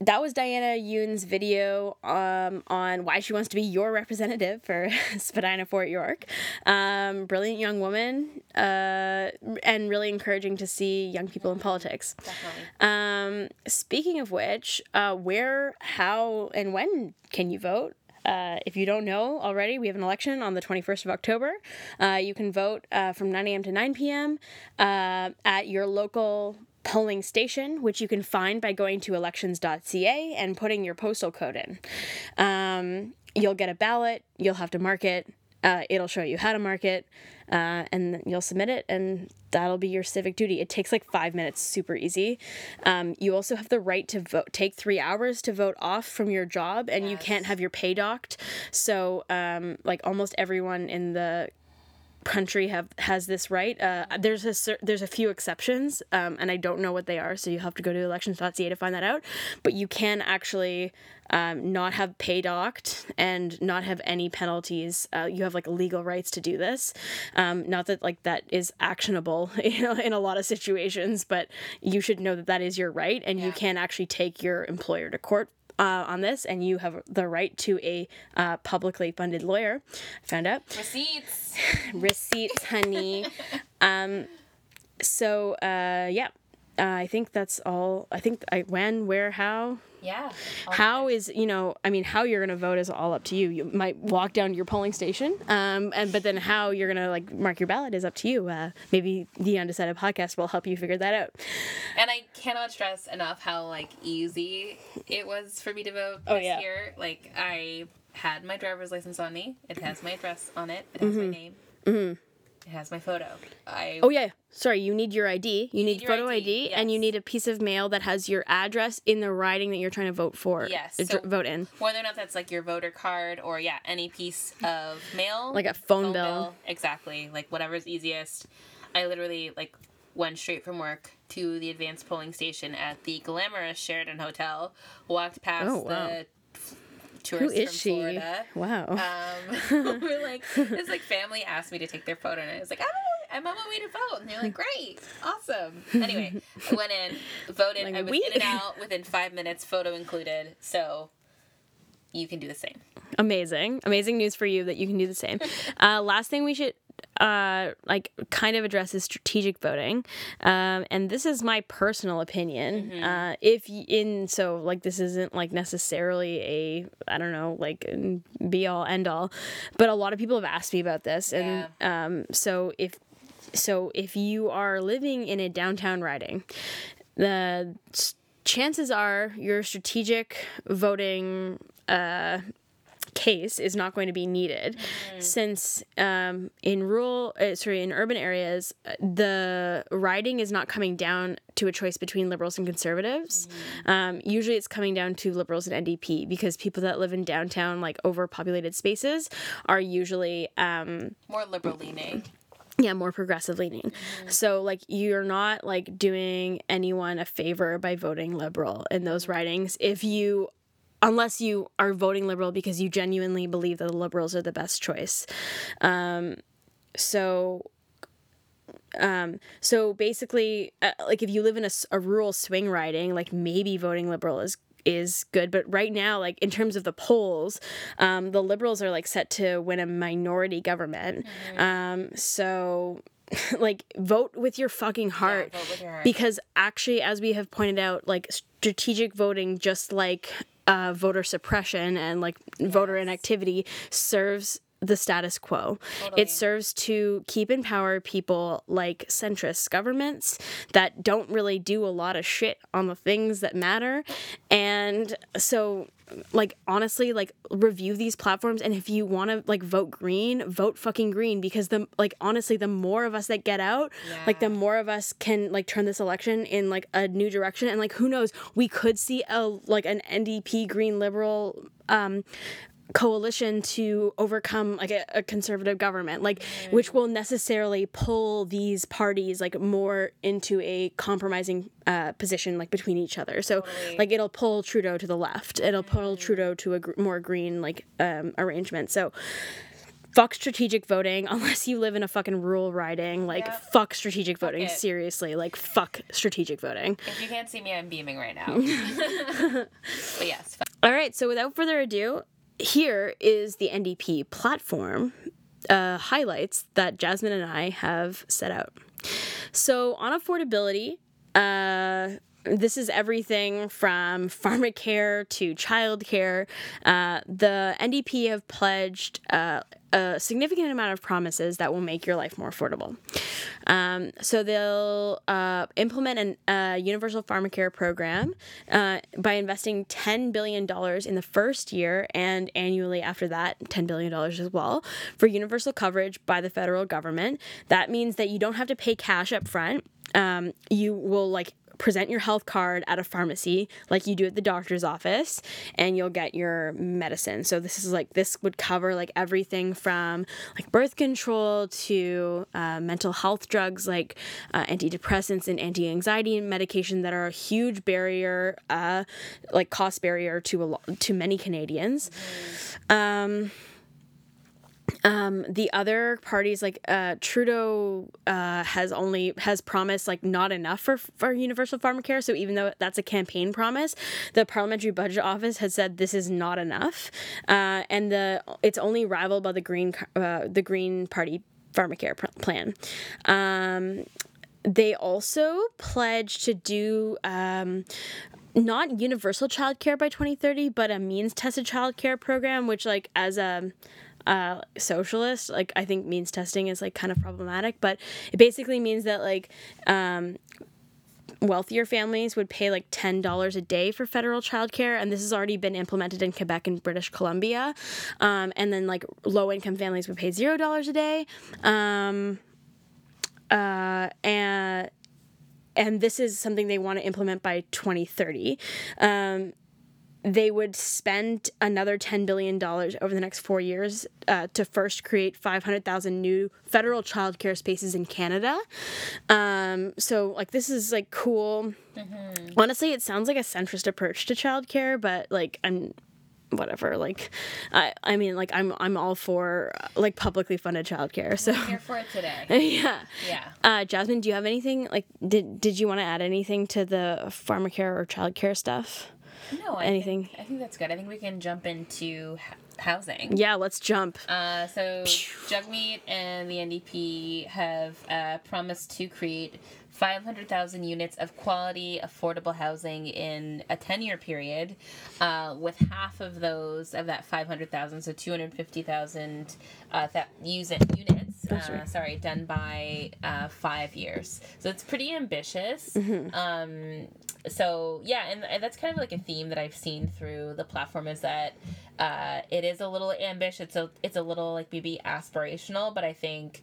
That was Diana Yoon's video um, on why she wants to be your representative for [laughs] Spadina Fort York. Um, brilliant young woman, uh, and really encouraging to see young people in politics. Um, speaking of which, uh, where, how, and when can you vote? Uh, if you don't know already, we have an election on the 21st of October. Uh, you can vote uh, from 9 a.m. to 9 p.m. Uh, at your local polling station, which you can find by going to elections.ca and putting your postal code in. Um, you'll get a ballot, you'll have to mark it, uh, it'll show you how to mark it, uh, and you'll submit it, and that'll be your civic duty. It takes like five minutes, super easy. Um, you also have the right to vote, take three hours to vote off from your job, and you can't have your pay docked. So, um, like almost everyone in the country have has this right. Uh, there's a there's a few exceptions, um, and I don't know what they are. So you have to go to elections.ca to find that out. But you can actually um, not have pay docked and not have any penalties. Uh, you have like legal rights to do this. Um, not that like that is actionable, [laughs] you know, in a lot of situations, but you should know that that is your right, and you can actually take your employer to court uh, on this, and you have the right to a uh, publicly funded lawyer. I found out Receipts. [laughs] receipts, honey. [laughs] um, so uh, yeah, uh, I think that's all. I think I when, where, how. Yeah. How is you know? I mean, how you're gonna vote is all up to you. You might walk down to your polling station, um, and but then how you're gonna like mark your ballot is up to you. Uh, maybe the Undecided podcast will help you figure that out. And I cannot stress enough how like easy it was for me to vote Oh, this yeah. year. Like I had my driver's license on me. It has my address on it. It has my name. Mhm. It has my photo. I Oh yeah, sorry. You need your ID. You, need, need your photo ID, ID, and you need a piece of mail that has your address in the riding that you're trying to vote for. Yes, uh, so- vote in. whether or not that's like your voter card or yeah any piece of mail Like a phone bill. exactly like whatever's easiest i literally like went straight from work to the advanced polling station at the glamorous sheraton hotel walked past Oh, wow. the Who is from she? florida Wow. um, [laughs] we're [laughs] like this like family asked me to take their photo and i was like i'm I'm on my way to vote. And they're like, great, awesome. Anyway, I went in, voted. Like, I was we- in and out within five minutes, photo included. So you can do the same. Amazing. Amazing news for you that you can do the same. Uh, last thing we should uh like kind of addresses strategic voting. Um and this is my personal opinion. Uh if in so like this isn't like necessarily a i don't know like be all end all but a lot of people have asked me about this. And um so if so if you are living in a downtown riding the chances are your strategic voting uh case is not going to be needed. Since um, in rural uh, sorry in urban areas uh, the riding is not coming down to a choice between liberals and conservatives. Um, usually it's coming down to liberals and ndp because people that live in downtown like overpopulated spaces are usually um, More liberal leaning. yeah more progressive leaning. So like you're not like doing anyone a favor by voting liberal in those ridings. If you unless you are voting liberal because you genuinely believe that the liberals are the best choice. Um so um so basically uh, like if you live in a rural swing riding like maybe voting liberal is is good. But right now like in terms of the polls um the liberals are like set to win a minority government. Um so [laughs] like vote with your fucking heart. with your heart. because actually as we have pointed out like strategic voting just like uh, voter suppression and like voter inactivity serves the status quo. It serves to keep in power people like centrist governments that don't really do a lot of shit on the things that matter. And so like honestly like review these platforms and if you want to like vote green vote fucking green because the like honestly the more of us that get out like the more of us can like turn this election in like a new direction and like who knows? We could see a like an ndp green liberal um coalition to overcome like a, a conservative government like which will necessarily pull these parties like more into a compromising uh, position like between each other. So like it'll pull trudeau to the left. It'll pull trudeau to a gr- more green like um, arrangement. So fuck strategic voting [laughs] unless you live in a fucking rural riding. Like fuck strategic voting. it. seriously. Like fuck strategic voting. If you can't see me, I'm beaming right now. [laughs] [laughs] but yes, All right, so without further ado, here is the NDP platform uh, highlights that Jasmine and I have set out. So, on affordability, uh, this is everything from [laughs] pharmacare to childcare. Uh, the NDP have pledged uh, a significant amount of promises that will make your life more affordable. Um, so they'll uh, implement a uh, universal pharmacare program uh, by investing $10 billion in the first year and annually after that, $10 billion as well, for universal coverage by the federal government. That means that you don't have to pay cash up front. Um, you will like present your health card at a pharmacy like you do at the doctor's office and you'll get your medicine. So this is like this would cover like everything from like birth control to uh, mental health drugs like uh, antidepressants and anti-anxiety medication that are a huge barrier uh, like cost barrier to a lot to many canadians. Um, um, the other parties like uh, Trudeau uh, has only has promised like not enough for for universal pharmacare. So even though that's a campaign promise, the parliamentary budget office has said this is not enough, uh, and the it's only rivaled by the Green uh, the Green Party pharmacare plan. Um, they also pledged to do um, not universal childcare by 2030, but a means tested childcare program, which like as a uh, socialist, like I think means testing is like kind of problematic, but it basically means that like um, wealthier families would pay like $10 a day for federal childcare and this has already been implemented in quebec and british columbia. Um, and then like low income families would pay $0 a day. Um, uh, and and this is something they want to implement by 2030 um, they would spend another $10 billion over the next four years uh, to first create 500,000 new federal childcare spaces in Canada. Um, so, like, this is like cool. Mm-hmm. Honestly, it sounds like a centrist approach to childcare, but like, I'm whatever like i i mean like i'm i'm all for uh, like publicly funded childcare so I'm here for it today [laughs] yeah yeah uh jasmine do you have anything like did did you want to add anything to the pharmacare or childcare stuff no, I anything. Think, I think that's good. I think we can jump into housing. Yeah, let's jump. Uh, so Jagmeet and the NDP have uh, promised to create 500,000 units of quality, affordable housing in a 10 year period, uh, with half of those, of that 500,000, so 250,000 uh, that use uh, sorry. sorry. done by uh, five years. So it's pretty ambitious. Mm-hmm. Um, so yeah, and, and that's kind of like a theme that I've seen through the platform is that uh, it is a little ambitious. It's a, it's a little like maybe aspirational, but I think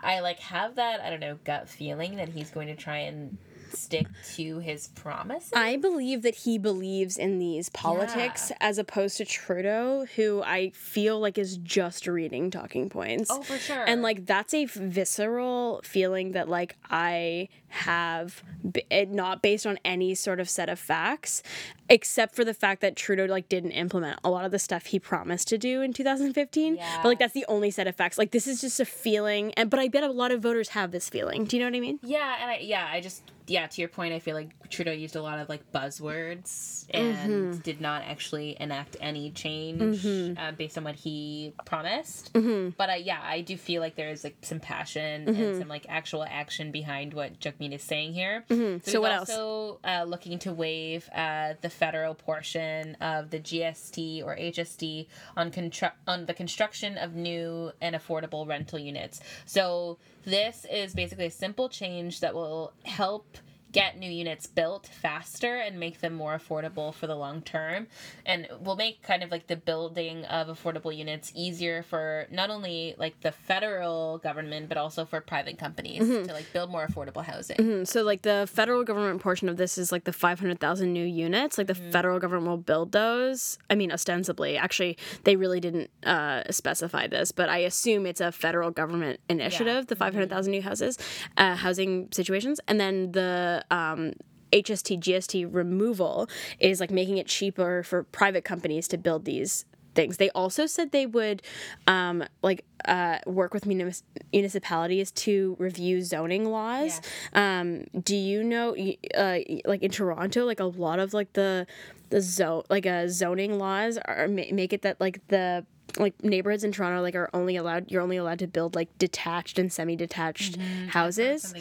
I like have that I don't know gut feeling that he's going to try and stick to his promise. I believe that he believes in these politics yeah. as opposed to Trudeau, who I feel like is just reading talking points. Oh, for sure. And like that's a visceral feeling that like I have it eh, not based on any sort of set of facts except for the fact that Trudeau like didn't implement a lot of the stuff he promised to do in 2015 yeah. but like that's the only set of facts like this is just a feeling and but I bet a lot of voters have this feeling do you know what I mean yeah and I yeah I just yeah to your point I feel like Trudeau used a lot of like buzzwords and mm-hmm. did not actually enact any change mm-hmm. uh, based on what he promised mm-hmm. but uh, yeah I do feel like there is like some passion and mm-hmm. some like actual action behind what Chuck is saying here. Mm-hmm. So, so what also, else? Uh, looking to waive uh, the federal portion of the GST or HST on constru- on the construction of new and affordable rental units. So this is basically a simple change that will help get new units built faster and make them more affordable for the long term and will make kind of like the building of affordable units easier for not only like the federal government but also for private companies mm-hmm. to like build more affordable housing mm-hmm. so like the federal government portion of this is like the 500000 new units like the mm-hmm. federal government will build those i mean ostensibly actually they really didn't uh, specify this but i assume it's a federal government initiative yeah. the 500000 new houses uh, housing situations and then the um, HST GST removal is like making it cheaper for private companies to build these things. They also said they would um, like uh, work with munis- municipalities to review zoning laws. Yeah. Um, do you know, uh, like in Toronto, like a lot of like the the zone like uh, zoning laws are make it that like the like neighborhoods in Toronto like are only allowed you're only allowed to build like detached and semi-detached mm-hmm. houses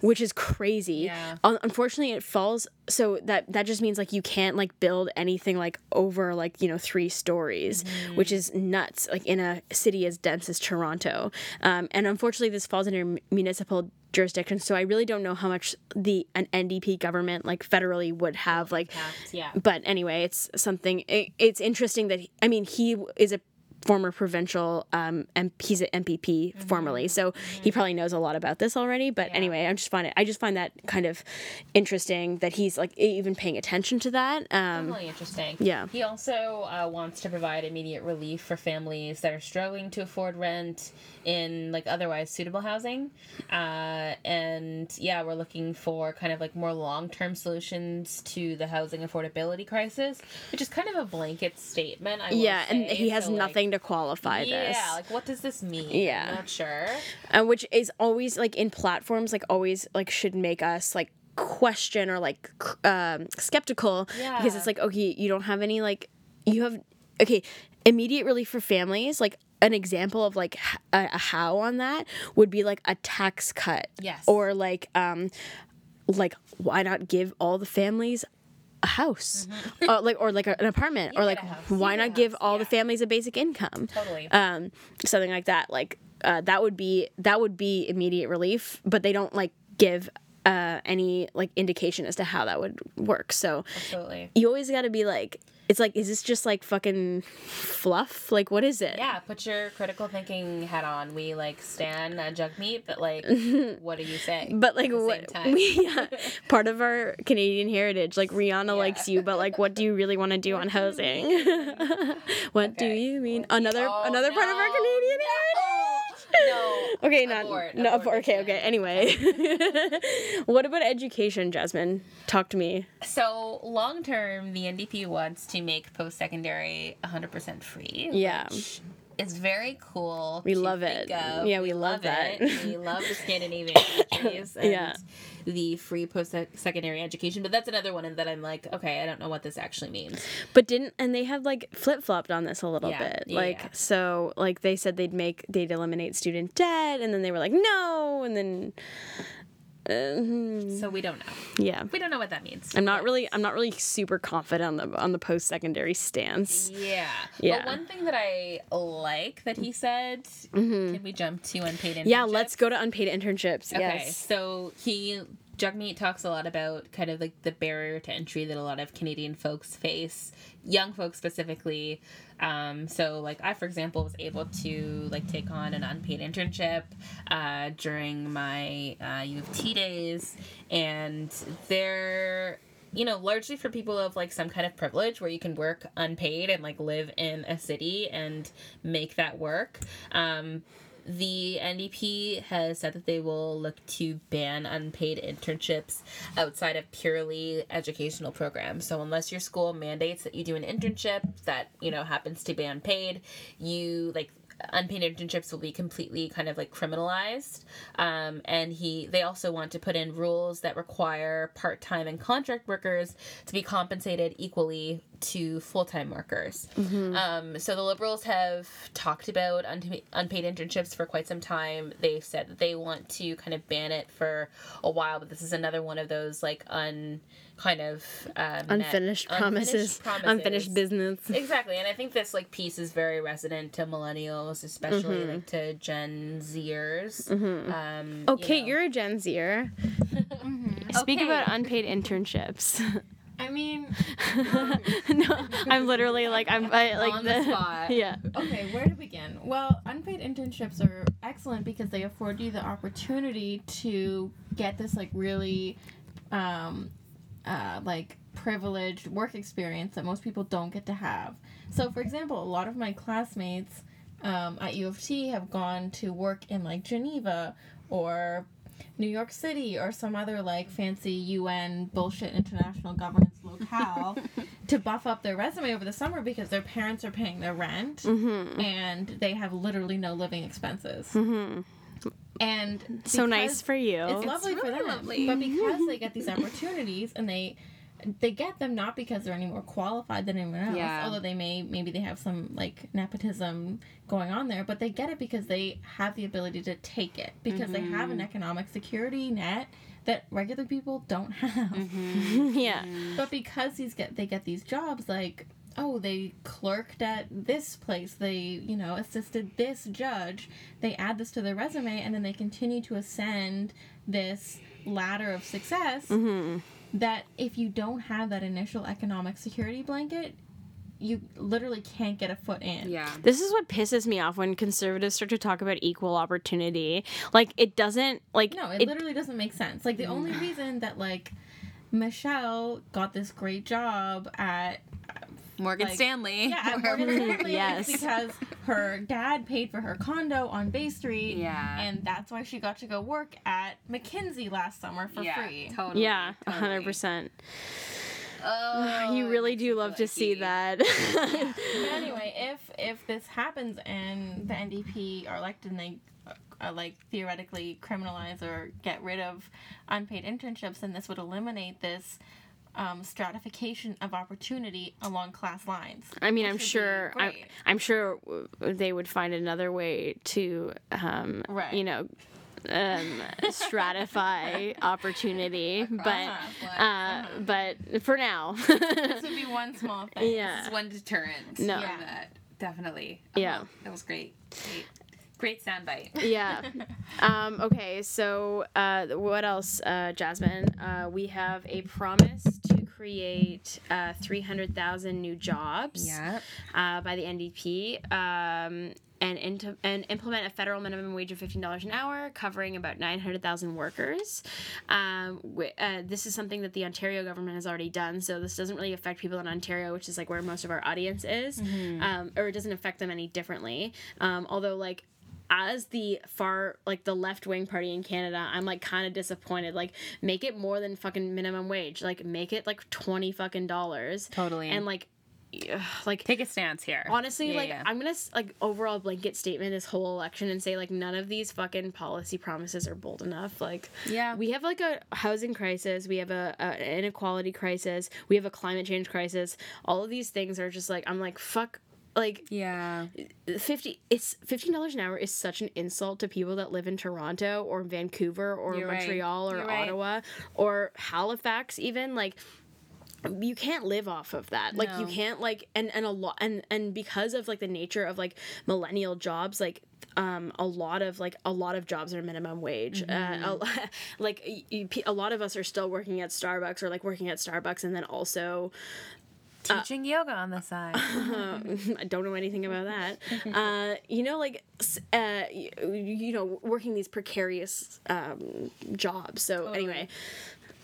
which is crazy yeah. unfortunately it falls so that that just means like you can't like build anything like over like you know three stories mm-hmm. which is nuts like in a city as dense as Toronto um, and unfortunately this falls under municipal jurisdiction so i really don't know how much the an ndp government like federally would have like yeah but anyway it's something it, it's interesting that he, i mean he is a former provincial um and he's an MPP formerly so he probably knows a lot about this already but anyway I just find it I just find that kind of interesting that he's like even paying attention to that um Definitely interesting. yeah. He also uh, wants to provide immediate relief for families that are struggling to afford rent in like otherwise suitable housing. Uh, and yeah, we're looking for kind of like more long term solutions to the housing affordability crisis, which is kind of a blanket statement. I will yeah and say. he has So, like, nothing to qualify this. yeah, like what does this mean? Yeah. I'm not sure. uh, which is always like in platforms like always like should make us like question or like um skeptical because it's like okay you don't have any like you have okay immediate relief for families like an example of like a how on that would be like a tax cut Yes. or like um like why not give all the families a house. Uh, like or like an apartment or like why not give all the families a basic income? Totally. um something like that like uh, that would be that would be immediate relief but they don't like give uh any like indication as to how that would work. So Absolutely. you always got to be like it's like is this just like fucking fluff? Like what is it? Yeah, put your critical thinking hat on. We like stand uh, Jagmeet, but like, [laughs] what do you say? but like at the same [laughs] what time? we yeah, part of our Canadian heritage like [laughs] Rihanna likes you but like what do you really want to do on housing? What do you mean? Another Oh, another part of our no, Canadian heritage No. [laughs] Okay, not Abort, no. abort abort, okay, okay. Anyway, [laughs] what about education, Jasmine? Talk to me. So long term, the NDP wants to make post secondary 100% free. Yeah. is very cool. We love it. of. Yeah, we love that. it. We love the [laughs] Scandinavian countries and Yeah. The free post secondary education. But that's another one and that I'm like, okay, I don't know what this actually means. But didn't and they have like flip flopped on this a little Yeah, bit. yeah, Like yeah. so, like they said they'd make they'd eliminate student debt, and then they were like no, and then So we don't know. yeah. We don't know what that means. I'm not really I'm not really super confident on the on the post secondary stance. Yeah. Yeah. But one thing that I like that he said, can we jump to unpaid internships? Mm-hmm. Yeah, let's go to unpaid internships. Okay, Yes. so he Jagmeet talks a lot about kind of like the barrier to entry that a lot of Canadian folks face, young folks specifically. Um, so like I, for example, was able to like take on an unpaid internship uh, during my uh, U of T days, and they're you know largely for people of like some kind of privilege where you can work unpaid and like live in a city and make that work. Um, the NDP has said that they will look to ban unpaid internships outside of purely educational programs. So unless your school mandates that you do an internship that, you know, happens to be unpaid, you like unpaid internships will be completely kind of like criminalized um, and he they also want to put in rules that require part-time and contract workers to be compensated equally to full-time workers um, so the liberals have talked about un- unpaid internships for quite some time they've said that they want to kind of ban it for a while but this is another one of those like un kind of uh, met- Unfinished promises, unfinished business. Exactly, and I think this like piece is very resonant to millennials, especially like to Gen Zers. Um, Okay, you know. you are a Gen Zer. [laughs] Speak Okay. about unpaid internships. [laughs] I mean, [laughs] no, I'm literally like I'm [laughs] I, like On the spot. [laughs] Yeah. okay, where to begin? Well, unpaid internships are excellent because they afford you the opportunity to get this like really um uh like privileged work experience that most people don't get to have. So for example, a lot of my classmates um, at U of T have gone to work in like Geneva or New York City or some other like fancy UN bullshit international governance locale [laughs] to buff up their resume over the summer because their parents are paying their rent mm-hmm. and they have literally no living expenses. Mm-hmm. And So nice for you. it's lovely for really them, lovely. but because mm-hmm. they get these opportunities and they they get them not because they're any more qualified than anyone else, Yeah. although they may maybe they have some like nepotism going on there, but they get it because they have the ability to take it because they have an mm-hmm. economic security net that regular people don't have. Mm-hmm. [laughs] yeah. But because these get they get these jobs like oh they clerked at this place they you know assisted this judge they add this to their resume and then they continue to ascend this ladder of success mm-hmm. That if you don't have that initial economic security blanket you literally can't get a foot in. Yeah. This is what pisses me off when conservatives start to talk about equal opportunity. Like it doesn't like No, it, literally doesn't make sense. Like the only mm. reason that like Michelle got this great job at Morgan Like, Stanley. yeah at Morgan Stanley Yes. because her dad paid for her condo on Bay Street. Yeah. and that's why she got to go work at McKinsey last summer for yeah, free. totally. yeah, a totally. hundred percent. Oh, You really do me love to see icky. that. [laughs] But anyway, if if this happens and the NDP are elected and they uh, like theoretically criminalize or get rid of unpaid internships, then this would eliminate this um, stratification of opportunity along class lines. I mean, I'm sure. I'm. I'm sure they would find another way to, um, Right. you know, um, stratify [laughs] opportunity. But, uh, but for now, this would be one small [laughs] thing. yeah. It's one deterrent. No. Yeah. that. Definitely. Yeah. Oh, that was great. Great, great soundbite. yeah. [laughs] Um, okay, so uh, what else, uh, Jasmine? Uh, we have a promise to create uh, 300,000 new jobs Yep. uh, by the NDP. Um, and, into, and implement a federal minimum wage of $15 an hour, covering about 900,000 workers. Um, wi- uh, this is something that the Ontario government has already done, so this doesn't really affect people in Ontario, which is like where most of our audience is, um, or it doesn't affect them any differently. Um, although, like, as the far like the left wing party in Canada, I'm like kind of disappointed. Like, make it more than fucking minimum wage. Like, make it like twenty fucking dollars. Totally. And like, like Take a stance here. honestly, Yeah, like yeah. I'm gonna like overall blanket statement this whole election and say like none of these fucking policy promises are bold enough. Like, Yeah. we have like a housing crisis, we have a, a inequality crisis, we have a climate change crisis. All of these things are just like I'm like fuck. Like yeah. 50 it's $15 an hour is such an insult to people that live in Toronto or Vancouver or You're right. Montreal or You're right. Ottawa or Halifax even like you can't live off of that like you can't like and and a lot and and because of like the nature of like millennial jobs like um a lot of like a lot of jobs are minimum wage Mm-hmm. uh, a, [laughs] like a lot of us are still working at starbucks or like working at starbucks and then also Teaching yoga on the side. [laughs] I don't know anything about that. [laughs] Uh, you know, like, uh, you, you know, working these precarious um, jobs. So anyway,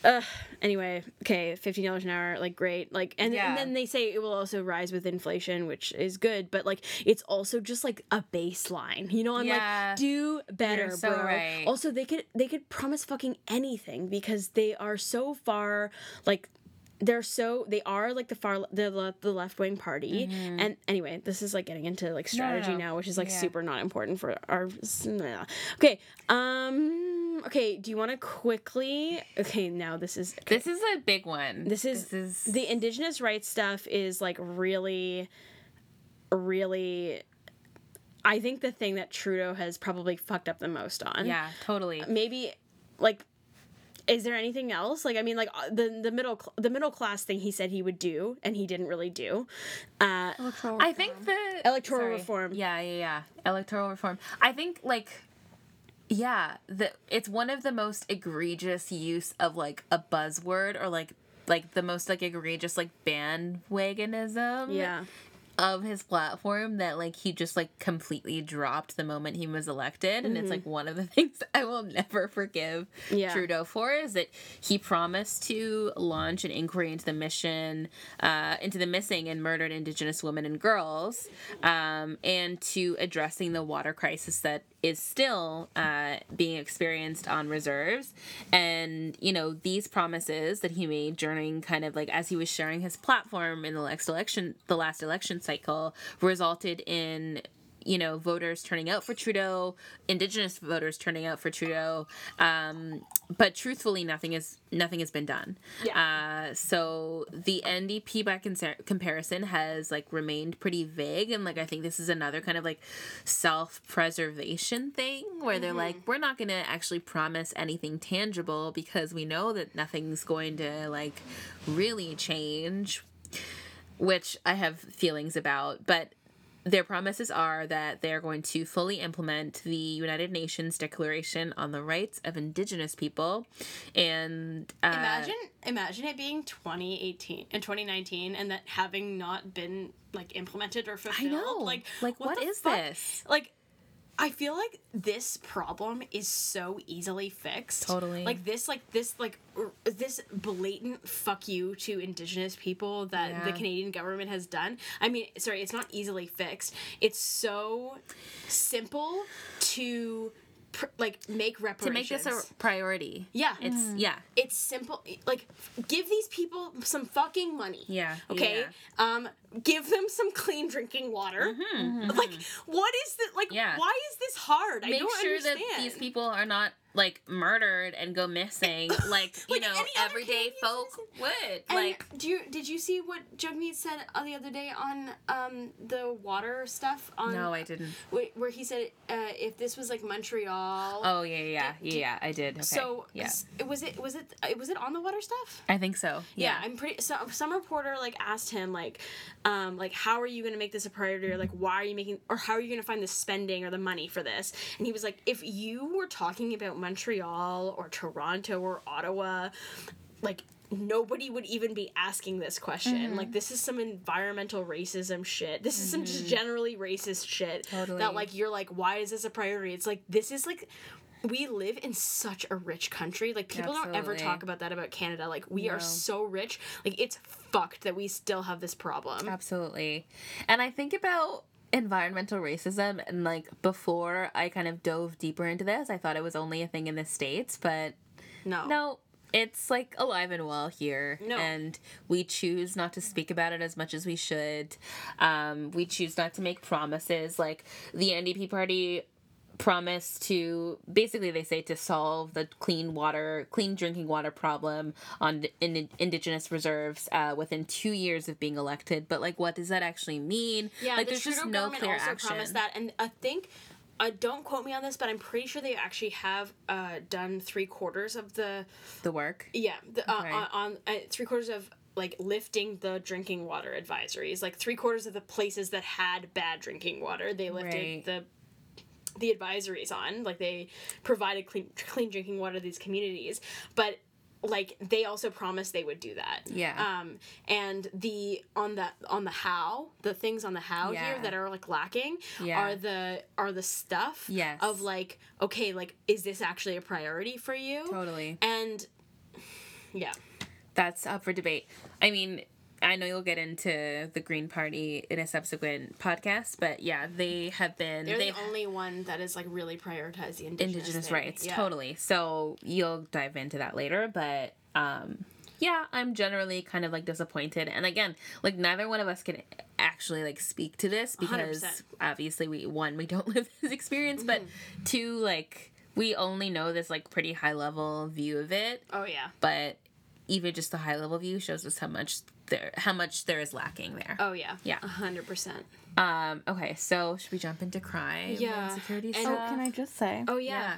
uh, anyway, okay, fifteen dollars an hour, like great, like, and, Yeah. and then they say it will also rise with inflation, which is good, but like, it's also just like a baseline. You know, I'm Yeah. like, do better, so bro. right. Also, they could they could promise fucking anything because they are so far like they're so they are like the far the the left wing party and anyway this is like getting into like strategy no. now which is like Yeah. super not important for our [laughs] okay um okay do you want to quickly okay now this is okay. This is a big one. this is, this is the indigenous rights stuff is like really really i think the thing that trudeau has probably fucked up the most on yeah, totally. maybe like is there anything else like i mean like uh, the the middle cl- the middle class thing he said he would do and he didn't really do uh I think the Electoral sorry. reform. Yeah, yeah, yeah. Electoral reform. I think like yeah, the it's one of the most egregious use of like a buzzword or like like the most like egregious like bandwagonism yeah of his platform that like he just like completely dropped the moment he was elected and it's like one of the [laughs] things I will never forgive Yeah. Trudeau for is that he promised to launch an inquiry into the mission uh, into the missing and murdered indigenous women and girls um, and to addressing the water crisis that is still uh, being experienced on reserves. And you know these promises that he made during kind of like as he was sharing his platform in the next election the last election cycle resulted in you know voters turning out for Trudeau, indigenous voters turning out for Trudeau, um, but truthfully, nothing is nothing has been done. Yeah. Uh, so the NDP by comparison has like remained pretty vague, and like I think this is another kind of like self preservation thing where they're like, we're not gonna actually promise anything tangible because we know that nothing's going to like really change which I have feelings about, but their promises are that they're going to fully implement the United Nations Declaration on the Rights of Indigenous People, and uh, Imagine, imagine it being 2018 and 2019, and that having not been like implemented or fulfilled. know. Like, Like, what what is fuck? this? Like, I feel like this problem is so easily fixed. Totally. Like this, like this, like r- this blatant fuck you to Indigenous people that the Canadian government has done. I mean, sorry, it's not easily fixed. It's so simple to. Pr- like make reparations to make this a priority. yeah It's yeah. it's simple like give these people some fucking money Yeah, okay yeah. um give them some clean drinking water like what is the like Mm-hmm. Yeah. why is this hard i Make don't sure understand that these people are not like murdered and go missing [laughs] like you Like know everyday folk would and like do you did you see what Jagmeet said uh, the other day on um the water stuff on no I didn't. wait, where he said uh, if this was like Montreal oh yeah yeah yeah. Yeah, yeah I did. Okay. so yeah. was it was it uh, was it on the water stuff? I think so. Yeah. yeah, i'm pretty so some reporter like asked him like um like how are you going to make this a priority? Or like why are you making or how are you going to find the spending or the money for this? And he was like if you were talking about montreal or toronto or ottawa like nobody would even be asking this question Mm-hmm. like this is some environmental racism shit this is some just generally racist shit Totally. that like you're like why is this a priority it's like this is like we live in such a rich country. Like people don't ever talk about that about Canada. Like we are so rich. Like it's fucked that we still have this problem. absolutely and I think about environmental racism and like before I kind of dove deeper into this I thought it was only a thing in the states but No. No, it's like alive and well here. No. And we choose not to speak about it as much as we should. Um, we choose not to make promises. Like the NDP party promised to basically they say to solve the clean water clean drinking water problem on in indigenous reserves uh, within two years of being elected but like what does that actually mean Yeah, like the there's Trudeau just no clear also action promised that, and I think. Uh, don't quote me on this, but I'm pretty sure they actually have uh, done three quarters of the the work yeah the, uh, Okay. on, on uh, three quarters of like lifting the drinking water advisories. Like three quarters of the places that had bad drinking water, they lifted Right. the the advisories on. Like they provided clean clean drinking water to these communities, but like they also promised they would do that. Yeah. Um and the on the on the how, the things on the how Yeah. here that are like lacking Yeah. are the are the stuff Yes. of like okay, like is this actually a priority for you? totally And yeah. that's up for debate. I mean, I know you'll get into the Green Party in a subsequent podcast, but yeah, they have been They're they've the only one that is like really prioritized the indigenous, indigenous rights Yeah. totally. So you'll dive into that later, but um yeah, I'm generally kind of like disappointed. And again, like neither one of us can actually like speak to this because 100%. obviously we one we don't [laughs] live this experience, but Mm-hmm. two like we only know this like pretty high level view of it Oh yeah. but even just the high level view shows us how much there how much there is lacking there. Oh yeah. Yeah. A hundred percent. Um. Okay. So should we jump into crime? Yeah, And security and- stuff. Oh, Can I just say? Oh yeah. Yeah.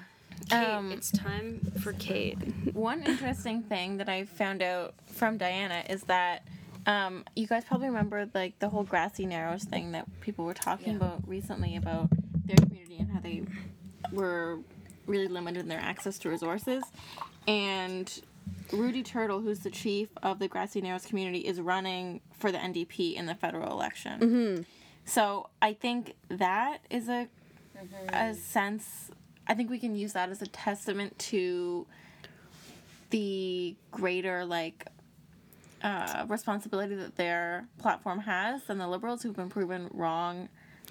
Kate, Um, it's time for Kate. One interesting thing that I found out from Diana is that um, you guys probably remember like the whole grassy narrows thing that people were talking about recently about their community and how they were really limited in their access to resources. And Rudy Turtle, who's the chief of the Grassy Narrows community, is running for the NDP in the federal election. So I think that is a a sense. I think we can use that as a testament to the greater like uh, responsibility that their platform has than the liberals who've been proven wrong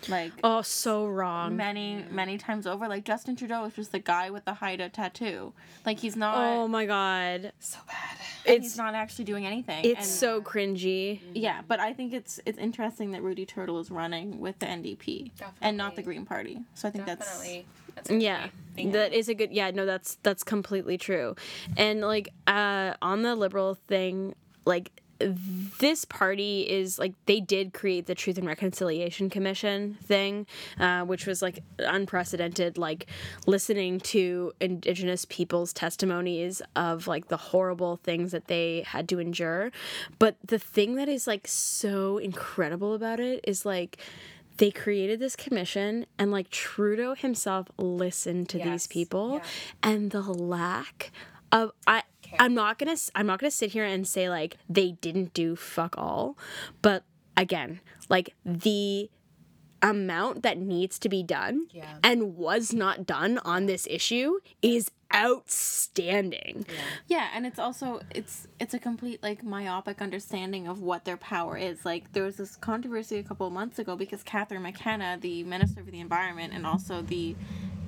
like Oh, so wrong. many many times over like justin trudeau is just the guy with the haida tattoo like he's not Oh my god. so bad. and It's he's not actually doing anything it's and, so cringy. yeah but i think it's it's interesting that rudy turtle is running with the ndp and not the green party so i think Definitely. That's Yeah. That is a good yeah, no that's that's completely true. And like uh on the liberal thing, like this party is like they did create the Truth and Reconciliation Commission thing, uh, which was like unprecedented, like listening to Indigenous people's testimonies of like the horrible things that they had to endure. But the thing that is like so incredible about it is like they created this commission and like Trudeau himself listened to these people yeah. and the lack I I'm not going to I'm not going to sit here and say like they didn't do fuck all, but again, like the amount that needs to be done Yeah. and was not done on this issue is outstanding. Yeah, and it's also it's it's a complete like myopic understanding of what their power is. Like there was this controversy a couple of months ago because Catherine McKenna, the Minister for the Environment and also the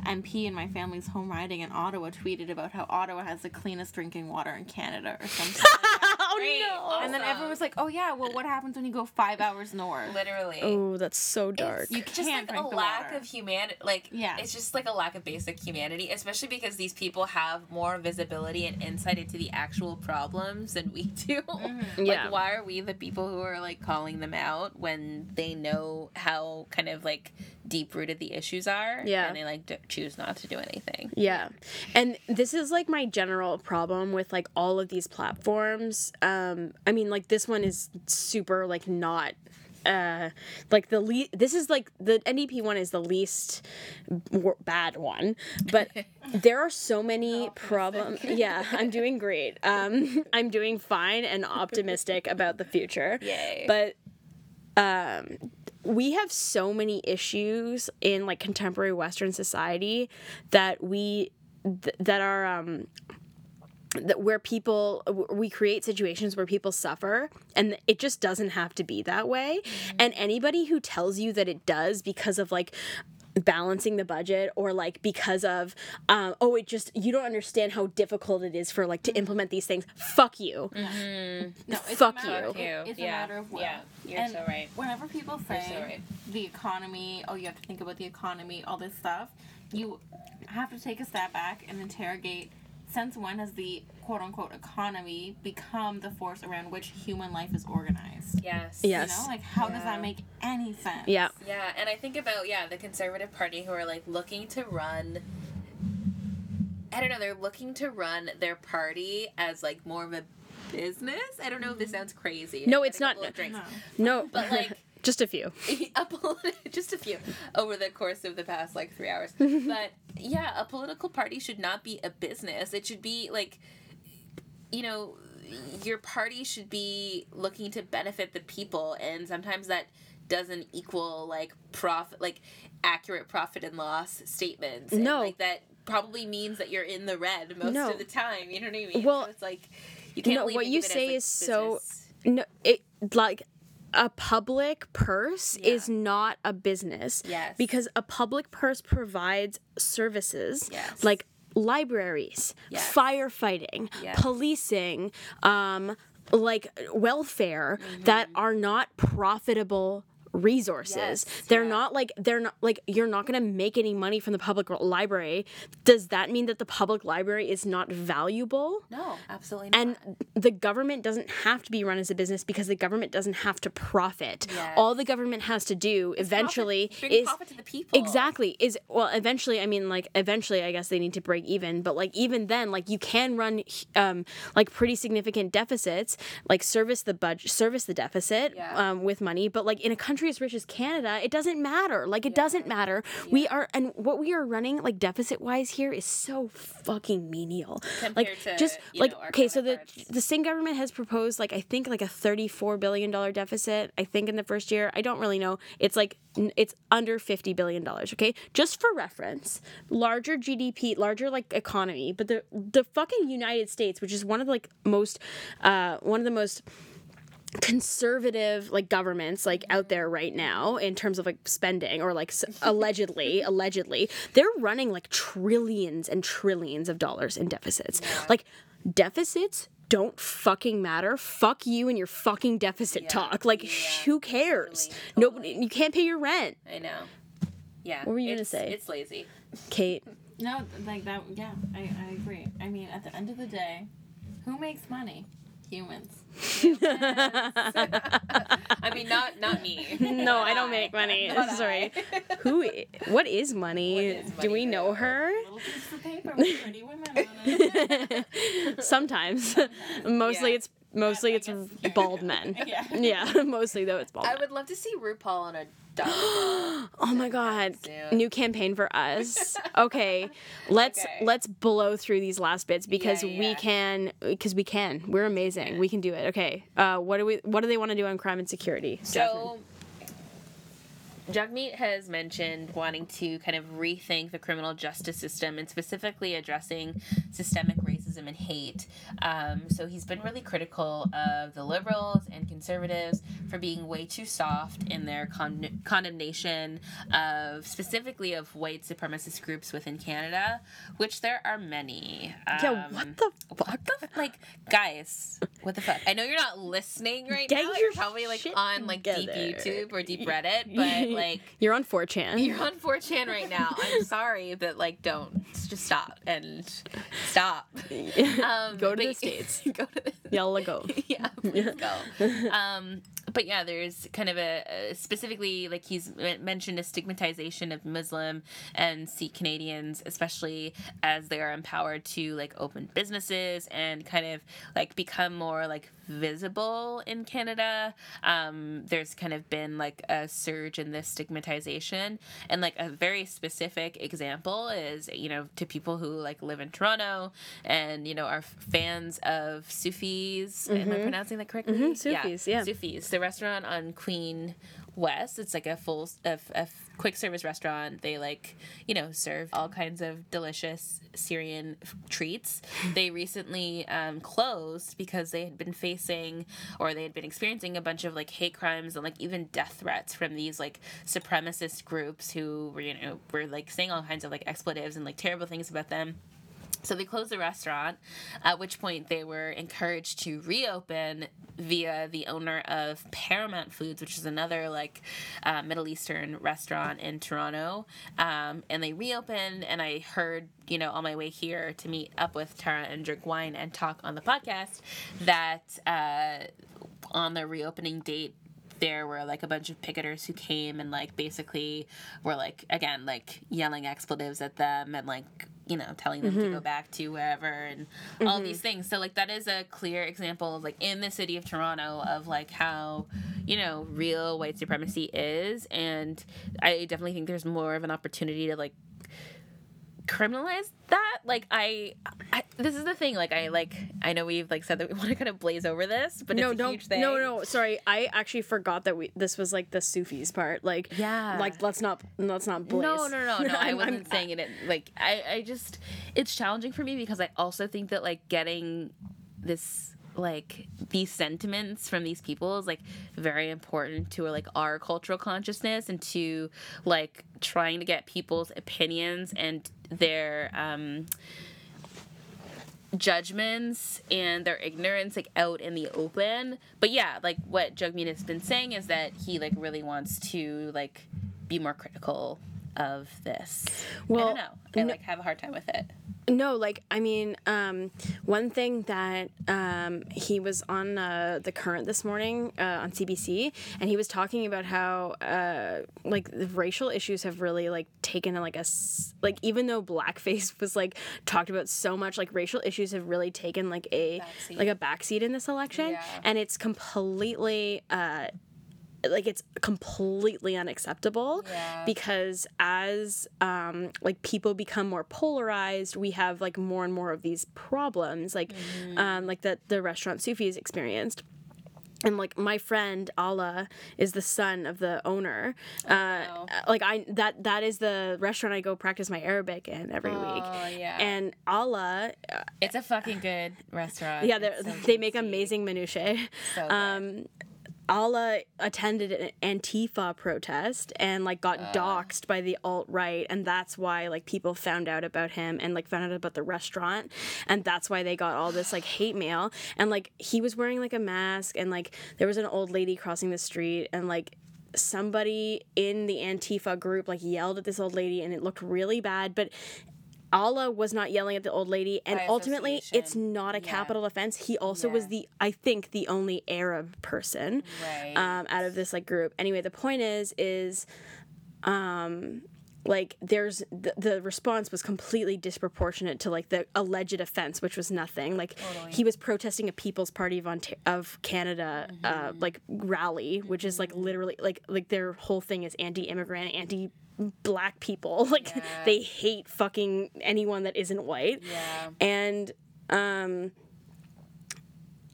MP in my family's home riding in Ottawa tweeted about how Ottawa has the cleanest drinking water in Canada or something. [laughs] like that. Great, And then everyone was like, "Oh yeah, well, what happens when you go five hours north? literally. Oh, that's so dark. You can't just like drink a the lack water." of humanity like Yeah. it's just like a lack of basic humanity especially because these people have more visibility and insight into the actual problems than we do [laughs] Mm-hmm. Yeah. why are we the people who are like calling them out when they know how kind of like deep rooted the issues are Yeah. and they like d- choose not to do anything Yeah. And this is like my general problem with like all of these platforms. Um I mean like this one is super like not uh like the le- this is like the NDP one is the least wor- bad one but [laughs] there are so many problems yeah I'm doing great um [laughs] I'm doing fine and optimistic about the future Yay. but um we have so many issues in like contemporary western society that we th- that are um that where people we create situations where people suffer and it just doesn't have to be that way and anybody who tells you that it does because of like balancing the budget or like because of um, oh it just you don't understand how difficult it is for like to implement these things fuck you No, it's Fuck a matter, you. it- it's Yeah. a matter of will. Yeah, you're and so right. Whenever people say so right. the economy, oh, you have to think about the economy, all this stuff, you have to take a step back and interrogate. Since when has the quote unquote economy become the force around which human life is organized? yes Yes. You know, like how does that make any sense? yeah Yeah, and I think about yeah the Conservative Party who are like looking to run. I don't know. They're looking to run their party as like more of a business. I don't know if this mm-hmm. sounds crazy. No, it's not- couple of drinks. no But, like- just a few [laughs] a [laughs] just a few over the course of the past like three hours. [laughs] but yeah, a political party should not be a business. It should be like, you know, your party should be looking to benefit the people, and sometimes that doesn't equal like profit, like accurate profit and loss statements. And, No. like that probably means that you're in the red most No. of the time. You know what I mean? Well, so it's like you can't. no, what you as, say like, is so- no it like a public purse Yeah. is not a business Yes. because a public purse provides services Yes. like libraries Yes. firefighting Yes. policing um like welfare that are not profitable resources. Yes, they're yeah. not like they're not like you're not going to make any money from the public library does that mean that the public library is not valuable No, absolutely not. and the government doesn't have to be run as a business because the government doesn't have to profit. Yes. All the government has to do eventually bring is profit to the people. Exactly. Is well eventually I mean like eventually I guess they need to break even, but like even then like you can run um like pretty significant deficits, like service the budget service the deficit Yeah. um with money, but like in a country as rich as Canada, it doesn't matter. Like it doesn't matter. We are and what we are running like deficit wise here is so fucking menial. like to, just like know, okay, so the the Singh government has proposed like I think like a 34 billion dollar deficit I think in the first year. I don't really know. It's like it's under 50 billion dollars, okay? Just for reference, larger GDP, larger like economy, but the the fucking United States, which is one of the like most uh one of the most conservative like governments like out there right now in terms of like spending or like s- allegedly [laughs] allegedly they're running like trillions and trillions of dollars in deficits like deficits don't fucking matter fuck you and your fucking deficit talk like who cares Totally, nobody you can't pay your rent I know. Yeah. What were you gonna say? It's lazy. kate No, like that. Yeah, I, I agree. I mean, at the end of the day, who makes money? Humans. [laughs] I mean, not not me. no i don't make money Not sorry I. who what is money What is do we for know her Little piece of paper with pretty women on it. [laughs] sometimes mostly Yeah. it's mostly it's bald men. [laughs] Yeah. [laughs] Yeah, [laughs] mostly though it's bald. I men. would love to see RuPaul on a [gasps] dog. Oh my god. soon. New campaign for us. Okay. Let's Okay. let's blow through these last bits because Yeah, we yeah. can because we can. We're amazing. We can do it. Okay. Uh what do we what do they want to do on crime and security? So, Jagmeet has mentioned wanting to kind of rethink the criminal justice system and specifically addressing systemic racism and hate. Um, so he's been really critical of the liberals and conservatives for being way too soft in their con- condemnation of specifically of white supremacist groups within Canada, which there are many. yeah, Um, what the what the like guys what the fuck i know you're not listening right Get now your you're probably like on like deep youtube or deep reddit but like You're on 4chan. you're on 4chan right now i'm [laughs] sorry but like don't just stop and stop [laughs] um Go to the States. [laughs] go to the Yalla go. [laughs] yeah, please go. Um, but yeah, there's kind of a, a specifically like he's mentioned a stigmatization of Muslim and Sikh Canadians, especially as they are empowered to like open businesses and kind of like become more like visible in Canada. Um, there's kind of been like a surge in this stigmatization, and like a very specific example is you know to people who like live in Toronto and you know are fans of Soufi's. Am I pronouncing that correctly? Mhm, Soufi's, yeah. Soufi's. The restaurant on Queen West. It's like a full a, a quick service restaurant. They like you know serve all kinds of delicious Syrian f- treats. [laughs] They recently um, closed because they had been facing or they had been experiencing a bunch of like hate crimes and like even death threats from these like supremacist groups who were you know were like saying all kinds of like expletives and like terrible things about them. So they closed the restaurant, at which point they were encouraged to reopen via the owner of Paramount Foods, which is another like uh, Middle Eastern restaurant in Toronto. Um, and they reopened, and I heard, you know, on my way here to meet up with Tara and drink wine and talk on the podcast that uh, on the reopening date, there were like a bunch of picketers who came and like basically were like again like yelling expletives at them and like you know telling them to mm-hmm. go back to wherever and all these mm-hmm. things. So like that is a clear example of like in the city of toronto of like how you know real white supremacy is. And i definitely think there's more of an opportunity to like criminalize that like I, I this is the thing like i like i know we've like said that we [laughs] want to kind of blaze over this but no, it's a don't. huge thing No, no, sorry. I actually forgot that we this was like the Soufi's part. Like, Yeah. like let's not let's not blaze. No, no, no, no. [laughs] I wasn't I'm- saying it. Like, I, I just, it's challenging for me because I also think that like getting this, like these sentiments from these people is like very important to like our cultural consciousness and to like trying to get people's opinions and their um judgments and their ignorance like out in the open. But yeah, like what Jagmeet has been saying is that he like really wants to like be more critical of this. I Well, don't know. I like have a hard time with it. No, like I mean, um, one thing that um, he was on uh, the current this morning uh, on CBC, and he was talking about how uh, like the racial issues have really like taken like a s- like even though blackface was like talked about so much, like racial issues have really taken like a Backseat. like a backseat in this election, Yeah. and it's completely. Like it's completely unacceptable Yeah. because as um like people become more polarized we have like more and more of these problems like um like that the restaurant Soufi's experienced and like my friend Alaa is the son of the owner. Uh, like I that that is the restaurant I go practice my Arabic in every week. Oh, yeah. And Alaa, It's a fucking good restaurant. yeah, they so they make amazing minutiae. So good. Um, Alaa attended an Antifa protest and like got ah. doxxed by the alt right, and that's why like people found out about him and like found out about the restaurant, and that's why they got all this like hate mail. And like he was wearing like a mask, and like there was an old lady crossing the street, and like somebody in the Antifa group like yelled at this old lady, and it looked really bad, but. Alaa was not yelling at the old lady, and By ultimately, it's not a Yeah. capital offense. He also was the, I think, the only Arab person Right. um, out of this like group. Anyway, the point is, is, um, like there's the, the response was completely disproportionate to like the alleged offense which was nothing like he was protesting a people's party of Ont- of canada uh, like rally which is like literally like like their whole thing is anti-immigrant anti black people. [laughs] Like they hate fucking anyone that isn't white. Yeah. and um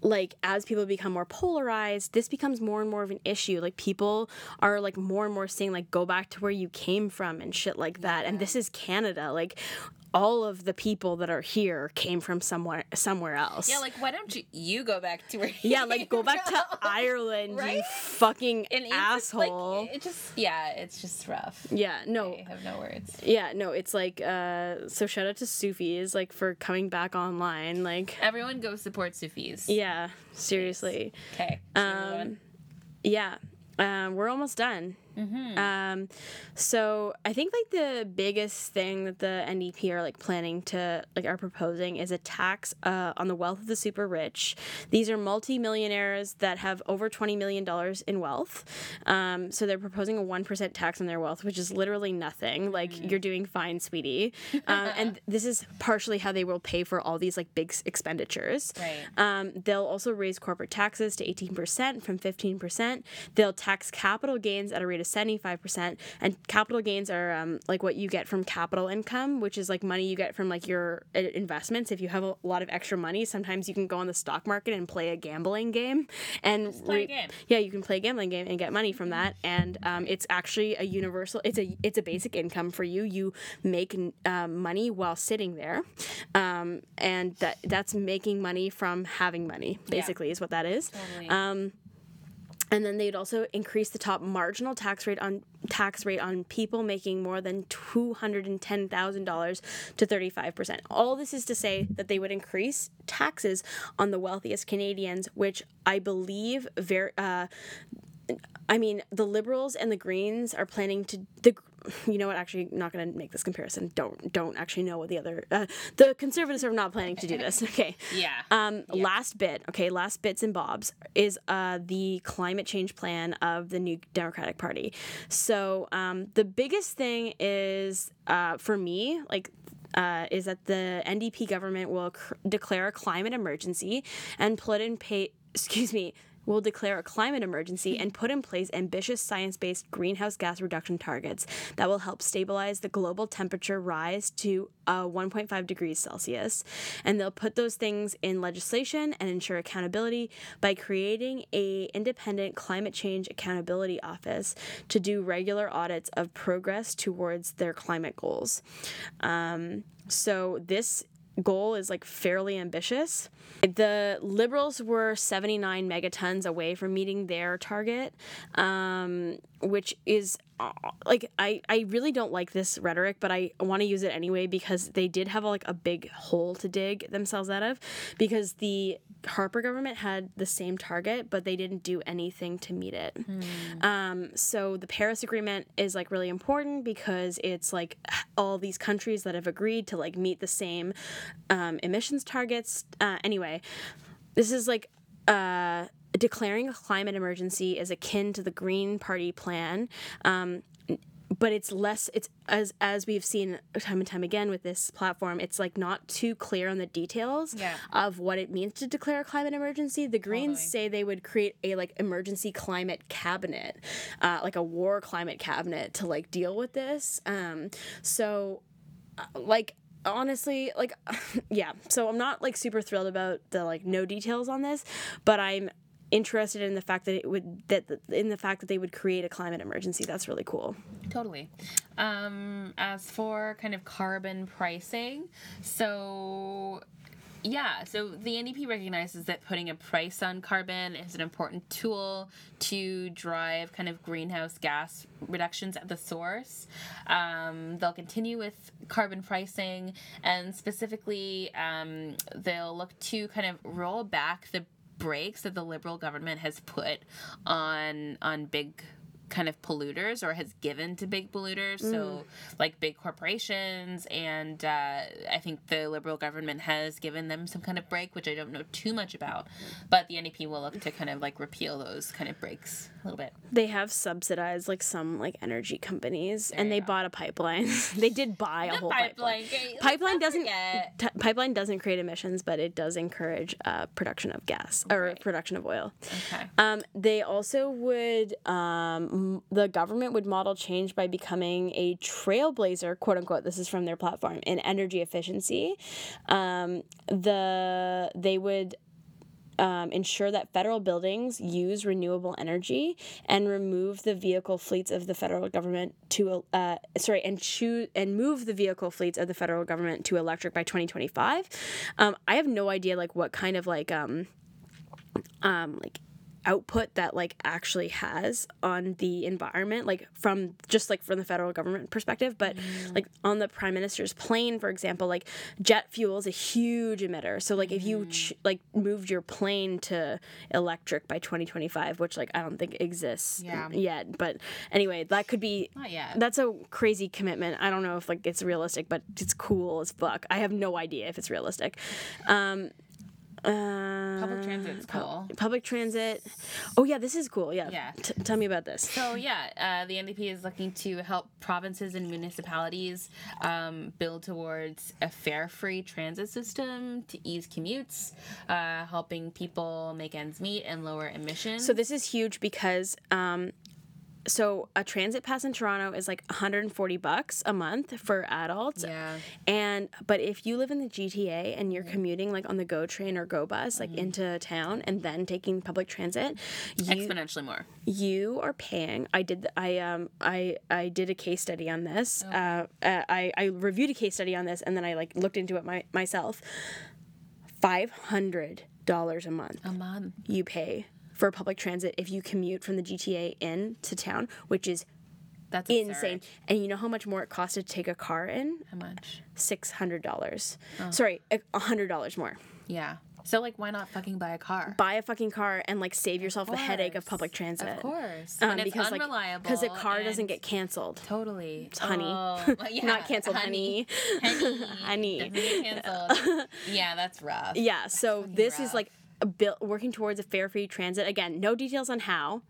like as people become more polarized this becomes more and more of an issue. Like people are like more and more saying like go back to where you came from and shit like that. And this is canada. Like all of the people that are here came from somewhere somewhere else Yeah, like why don't you you go back to where you yeah like go back to from? [laughs] ireland you fucking And just, like, asshole it just yeah, it's just rough. yeah no I have no words. yeah no it's like uh so shout out to Soufi's like for coming back online like Everyone go support Soufi's. yeah seriously Okay. Um, yeah, um, we're almost done. Um, so I think like the biggest thing that the NDP are like planning to like are proposing is a tax uh, on the wealth of the super rich. These are multi-millionaires that have over twenty million dollars in wealth. Um, so they're proposing a one percent tax on their wealth, which is literally nothing. Like you're doing fine, sweetie. Um, and [laughs] this is partially how they will pay for all these like big expenditures. Right. Um, they'll also raise corporate taxes to 18% from 15%. They'll tax capital gains at a rate of 75%. And capital gains are um, like what you get from capital income, which is like money you get from like your uh, investments. If you have a lot of extra money, sometimes you can go on the stock market and play a gambling game. And re- game. yeah, you can play a gambling game and get money from that. And um, it's actually a universal. It's a it's a basic income for you. You make um, money while sitting there, um, and that that's making money from having money. Basically, is what that is. Um, and then they'd also increase the top marginal tax rate on tax rate on people making more than two hundred and ten thousand dollars to thirty five percent. All this is to say that they would increase taxes on the wealthiest Canadians, which I believe very. Uh, I mean, the Liberals and the Greens are planning to the. You know what? Actually, not going to make this comparison. Don't don't actually know what the other. Uh, the Conservatives are not planning to do this. [laughs] Okay. Yeah. Um, last bit, okay, last bits and bobs is uh, the climate change plan of the new Democratic Party. So um, the biggest thing is uh, for me, like. Uh, is that the NDP government will cr- declare a climate emergency and put in pay, excuse me, will declare a climate emergency and put in place ambitious science based greenhouse gas reduction targets that will help stabilize the global temperature rise to uh, 1.5 degrees Celsius. And they'll put those things in legislation and ensure accountability by creating a independent climate change accountability office to do regular audits of progress towards their climate goals. Um, so this goal is like fairly ambitious. The Liberals were 79 megatons away from meeting their target, um, which is uh, like I, I really don't like this rhetoric, but I want to use it anyway because they did have like a big hole to dig themselves out of because the Harper government had the same target, but they didn't do anything to meet it. Um, so the Paris Agreement is like really important because it's like all these countries that have agreed to like meet the same um, emissions targets. Uh, anyway, this is like uh, declaring a climate emergency is akin to the Green Party plan. Um, but it's less it's as as we've seen time and time again with this platform it's like not too clear on the details Yeah. of what it means to declare a climate emergency. The greens say they would create a like emergency climate cabinet uh, like a war climate cabinet to like deal with this. Um so uh, like honestly like [laughs] yeah. So i'm not like super thrilled about the like no details on this but i'm interested in the fact that it would that in the fact that they would create a climate emergency that's really cool Totally. Um, as for kind of carbon pricing, so yeah, so the NDP recognizes that putting a price on carbon is an important tool to drive kind of greenhouse gas reductions at the source. Um, they'll continue with carbon pricing, and specifically, um, they'll look to kind of roll back the brakes that the Liberal government has put on on big kind of polluters or has given to big polluters. So, like big corporations, and uh, I think the Liberal government has given them some kind of break, which I don't know too much about. But the NDP will look to kind of like repeal those kind of breaks a little bit. They have subsidized like some like energy companies, and they go. bought a pipeline. [laughs] they did buy a whole pipeline. let's Pipeline doesn't t- pipeline doesn't create emissions, but it does encourage uh, production of gas or Right. production of oil. Okay. Um, they also would, um, the government would model change by becoming a trailblazer, quote unquote. This is from their platform in energy efficiency. Um, the they would um, ensure that federal buildings use renewable energy and remove the vehicle fleets of the federal government to uh, sorry and choose and move the vehicle fleets of the federal government to electric by 2025 um, i have no idea like what kind of like um um like output that like actually has on the environment like from just like from the federal government perspective but like on the prime minister's plane for example like jet fuel is a huge emitter. So like if you ch- like moved your plane to electric by 2025 which like i don't think exists Yeah. yet but anyway that could be Not yet. that's a crazy commitment. I don't know if like it's realistic but it's cool as fuck. I have no idea if it's realistic. Um uh, Public transit's cool. Public transit. Oh yeah, this is cool. Yeah. Yeah. T- tell me about this. So yeah, uh, the NDP is looking to help provinces and municipalities um, build towards a fare-free transit system to ease commutes, uh, helping people make ends meet and lower emissions. So this is huge because um so a transit pass in Toronto is like 140 bucks a month for adults. Yeah. And but if you live in the GTA and you're commuting like on the GO train or GO bus like into town and then taking public transit, you exponentially more. you are paying i did i um i i did a case study on this uh, uh i i reviewed a case study on this and then i like looked into it my, myself $500 a month A month. you pay for public transit if you commute from the gta in to town which is That's insane absurd. and you know how much more it costs to take a car in How much? $600 Oh. sorry a $100 more Yeah. So like, why not fucking buy a car? buy a fucking car and like save yourself the headache of public transit Of course. um, and because like unreliable. because a car doesn't get canceled Totally. honey. Oh, [laughs] yeah, Not canceled, honey. Honey. [laughs] Honey. Get canceled. yeah, that's rough. Yeah, so this is like a built working towards a fare free transit. Again, no details on how,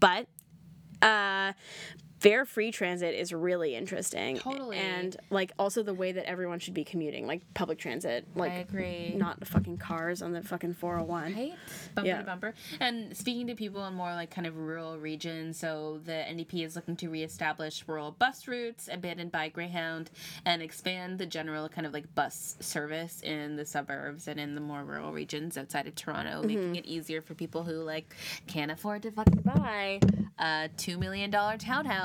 but uh fare free transit is really interesting. Totally. And like also the way that everyone should be commuting, like public transit, like I agree. not the fucking cars on the fucking 401. Right? Bumper Yeah. to bumper. And speaking to people in more like kind of rural regions, so the NDP is looking to reestablish rural bus routes abandoned by Greyhound and expand the general kind of like bus service in the suburbs and in the more rural regions outside of Toronto, Mm-hmm. making it easier for people who like can't afford to fucking buy a two million dollar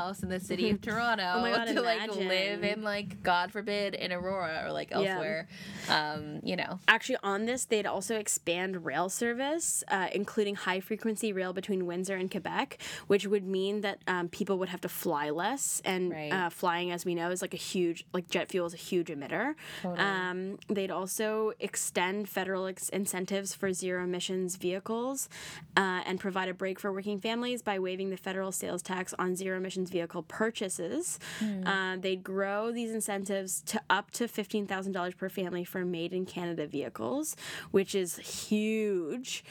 townhouse in the city of [laughs] Toronto Oh God, to like live in like God forbid in Aurora or like Yeah. elsewhere. Um, you know. Actually, on this, they'd also expand rail service, uh, including high frequency rail between Windsor and Quebec, which would mean that um, people would have to fly less. And Right. uh, flying, as we know, is like a huge, like jet fuel is a huge emitter. Um, they'd also extend federal ex- incentives for zero emissions vehicles uh, and provide a break for working families by waiving the federal sales tax on zero emissions vehicle purchases. Uh, they'd grow these incentives to up to $15,000 per family for made in Canada vehicles, which is huge.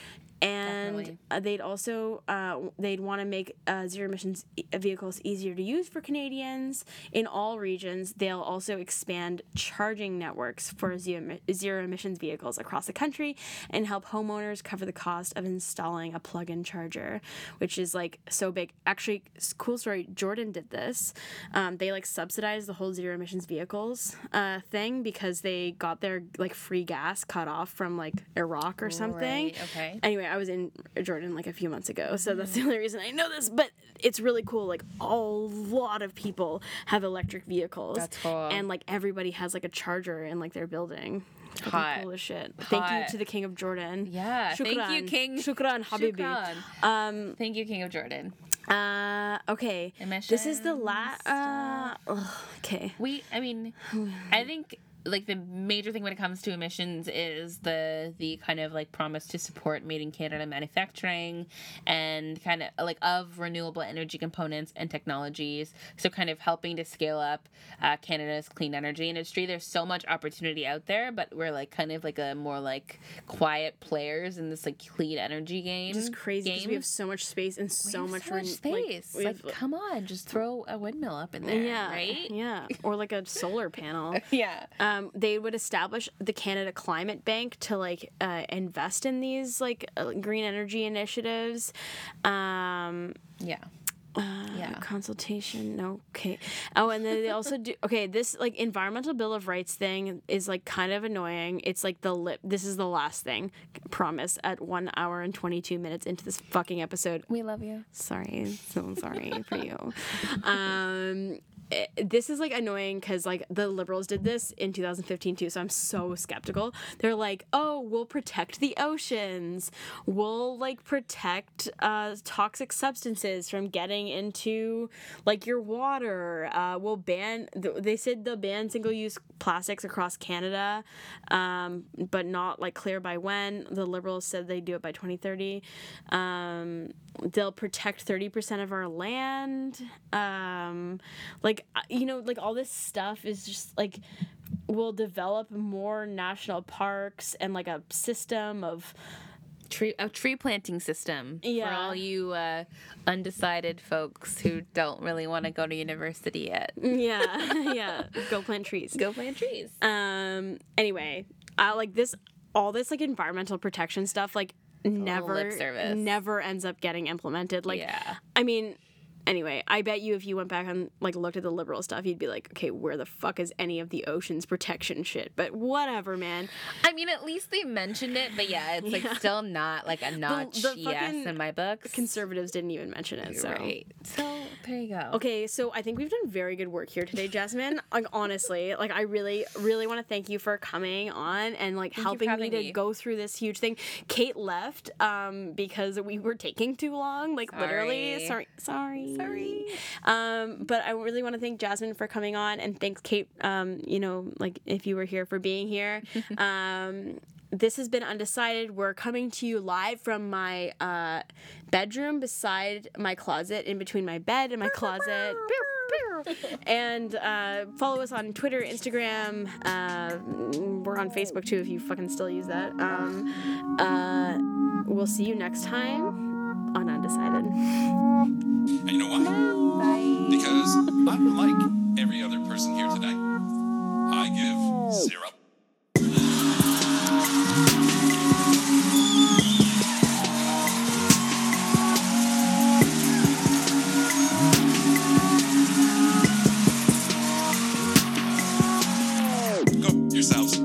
And Definitely. uh, they'd also uh, they'd want to make uh, zero emissions e- vehicles easier to use for Canadians in all regions. They'll also expand charging networks for zero, zero emissions vehicles across the country and help homeowners cover the cost of installing a plug-in charger, which is like so big. Actually, cool story. Jordan did this. Um, they like subsidized the whole zero emissions vehicles uh, thing because they got their like free gas cut off from like Iraq or something. Right, okay. Anyway, I was in Jordan like a few months ago, so that's the only reason I know this. But it's really cool. Like a lot of people have electric vehicles, That's cool. and like everybody has like a charger in like their building. Hot. cool as shit. Thank you to the King of Jordan. Yeah, thank you, King. Shukran, Habibi. Shukran. Um. Thank you, King of Jordan. Uh. Okay. This is the last. Uh. okay. We, I mean, I think like the major thing when it comes to emissions is the the kind of like promise to support made in Canada manufacturing and kind of like of renewable energy components and technologies. So kind of helping to scale up uh, Canada's clean energy industry. There's so much opportunity out there, but we're like kind of like a more like quiet players in this like clean energy game. Is crazy because we have so much space and so much, so much like, space. Like, have- come on, just throw a windmill up in there, yeah, right? Yeah, or like a solar panel. [laughs] Yeah. Um, they would establish the Canada Climate Bank to like uh, invest in these like uh, green energy initiatives. Um, Yeah. yeah. Consultation. Okay. Oh, and then they also do. [laughs] Okay, this like environmental bill of rights thing is like kind of annoying. It's like the lip. This is the last thing. Promise. At one hour and twenty two minutes into this fucking episode. We love you. Sorry, so sorry for you. [laughs] Um, eh, this is like annoying because like the liberals did this in 2015 too, so I'm so skeptical. They're like, oh, we'll protect the oceans, we'll like protect uh, toxic substances from getting into like your water. Uh, we'll ban. th- They said they'll ban single-use plastics across Canada, um, but not like clear by when. The liberals said they do it by 2030. Um, they'll protect 30% of our land. Um, like uh, you know, like all this stuff is just like we'll develop more national parks and like a system of Tree a tree planting system for all you uh, undecided folks who don't really want to go to university yet. [laughs] yeah, [laughs] yeah, go plant trees. Go plant trees. Um. Anyway, I like this. All this like environmental protection stuff, like never, lip service. never ends up getting implemented. Like, Yeah. I mean, anyway, I bet you if you went back and like looked at the liberal stuff, you'd be like, okay, where the fuck is any of the oceans protection shit? But whatever, man. I mean, at least they mentioned it, but yeah, it's like Yeah. still not like a notch the yes in my books. Conservatives didn't even mention it. So. Right. So there you go. Okay, so I think we've done very good work here today, Jasmine. [laughs] like honestly, like I really, really want to thank you for coming on and like for helping me to me. go through this huge thing. Kate left um because we were taking too long, like literally. Sorry, Sorry. Sorry. Um, but I really want to thank Jasmine for coming on and thanks Kate. Um, you know, like if you were here for being here. [laughs] um. This has been Undecided. We're coming to you live from my uh, bedroom beside my closet, in between my bed and my closet. and uh, follow us on Twitter, Instagram. Uh, we're on Facebook too if you fucking still use that. Um, uh, we'll see you next time on Undecided. And you know why? Because I'm like every other person here today. I give zero. Yourselves.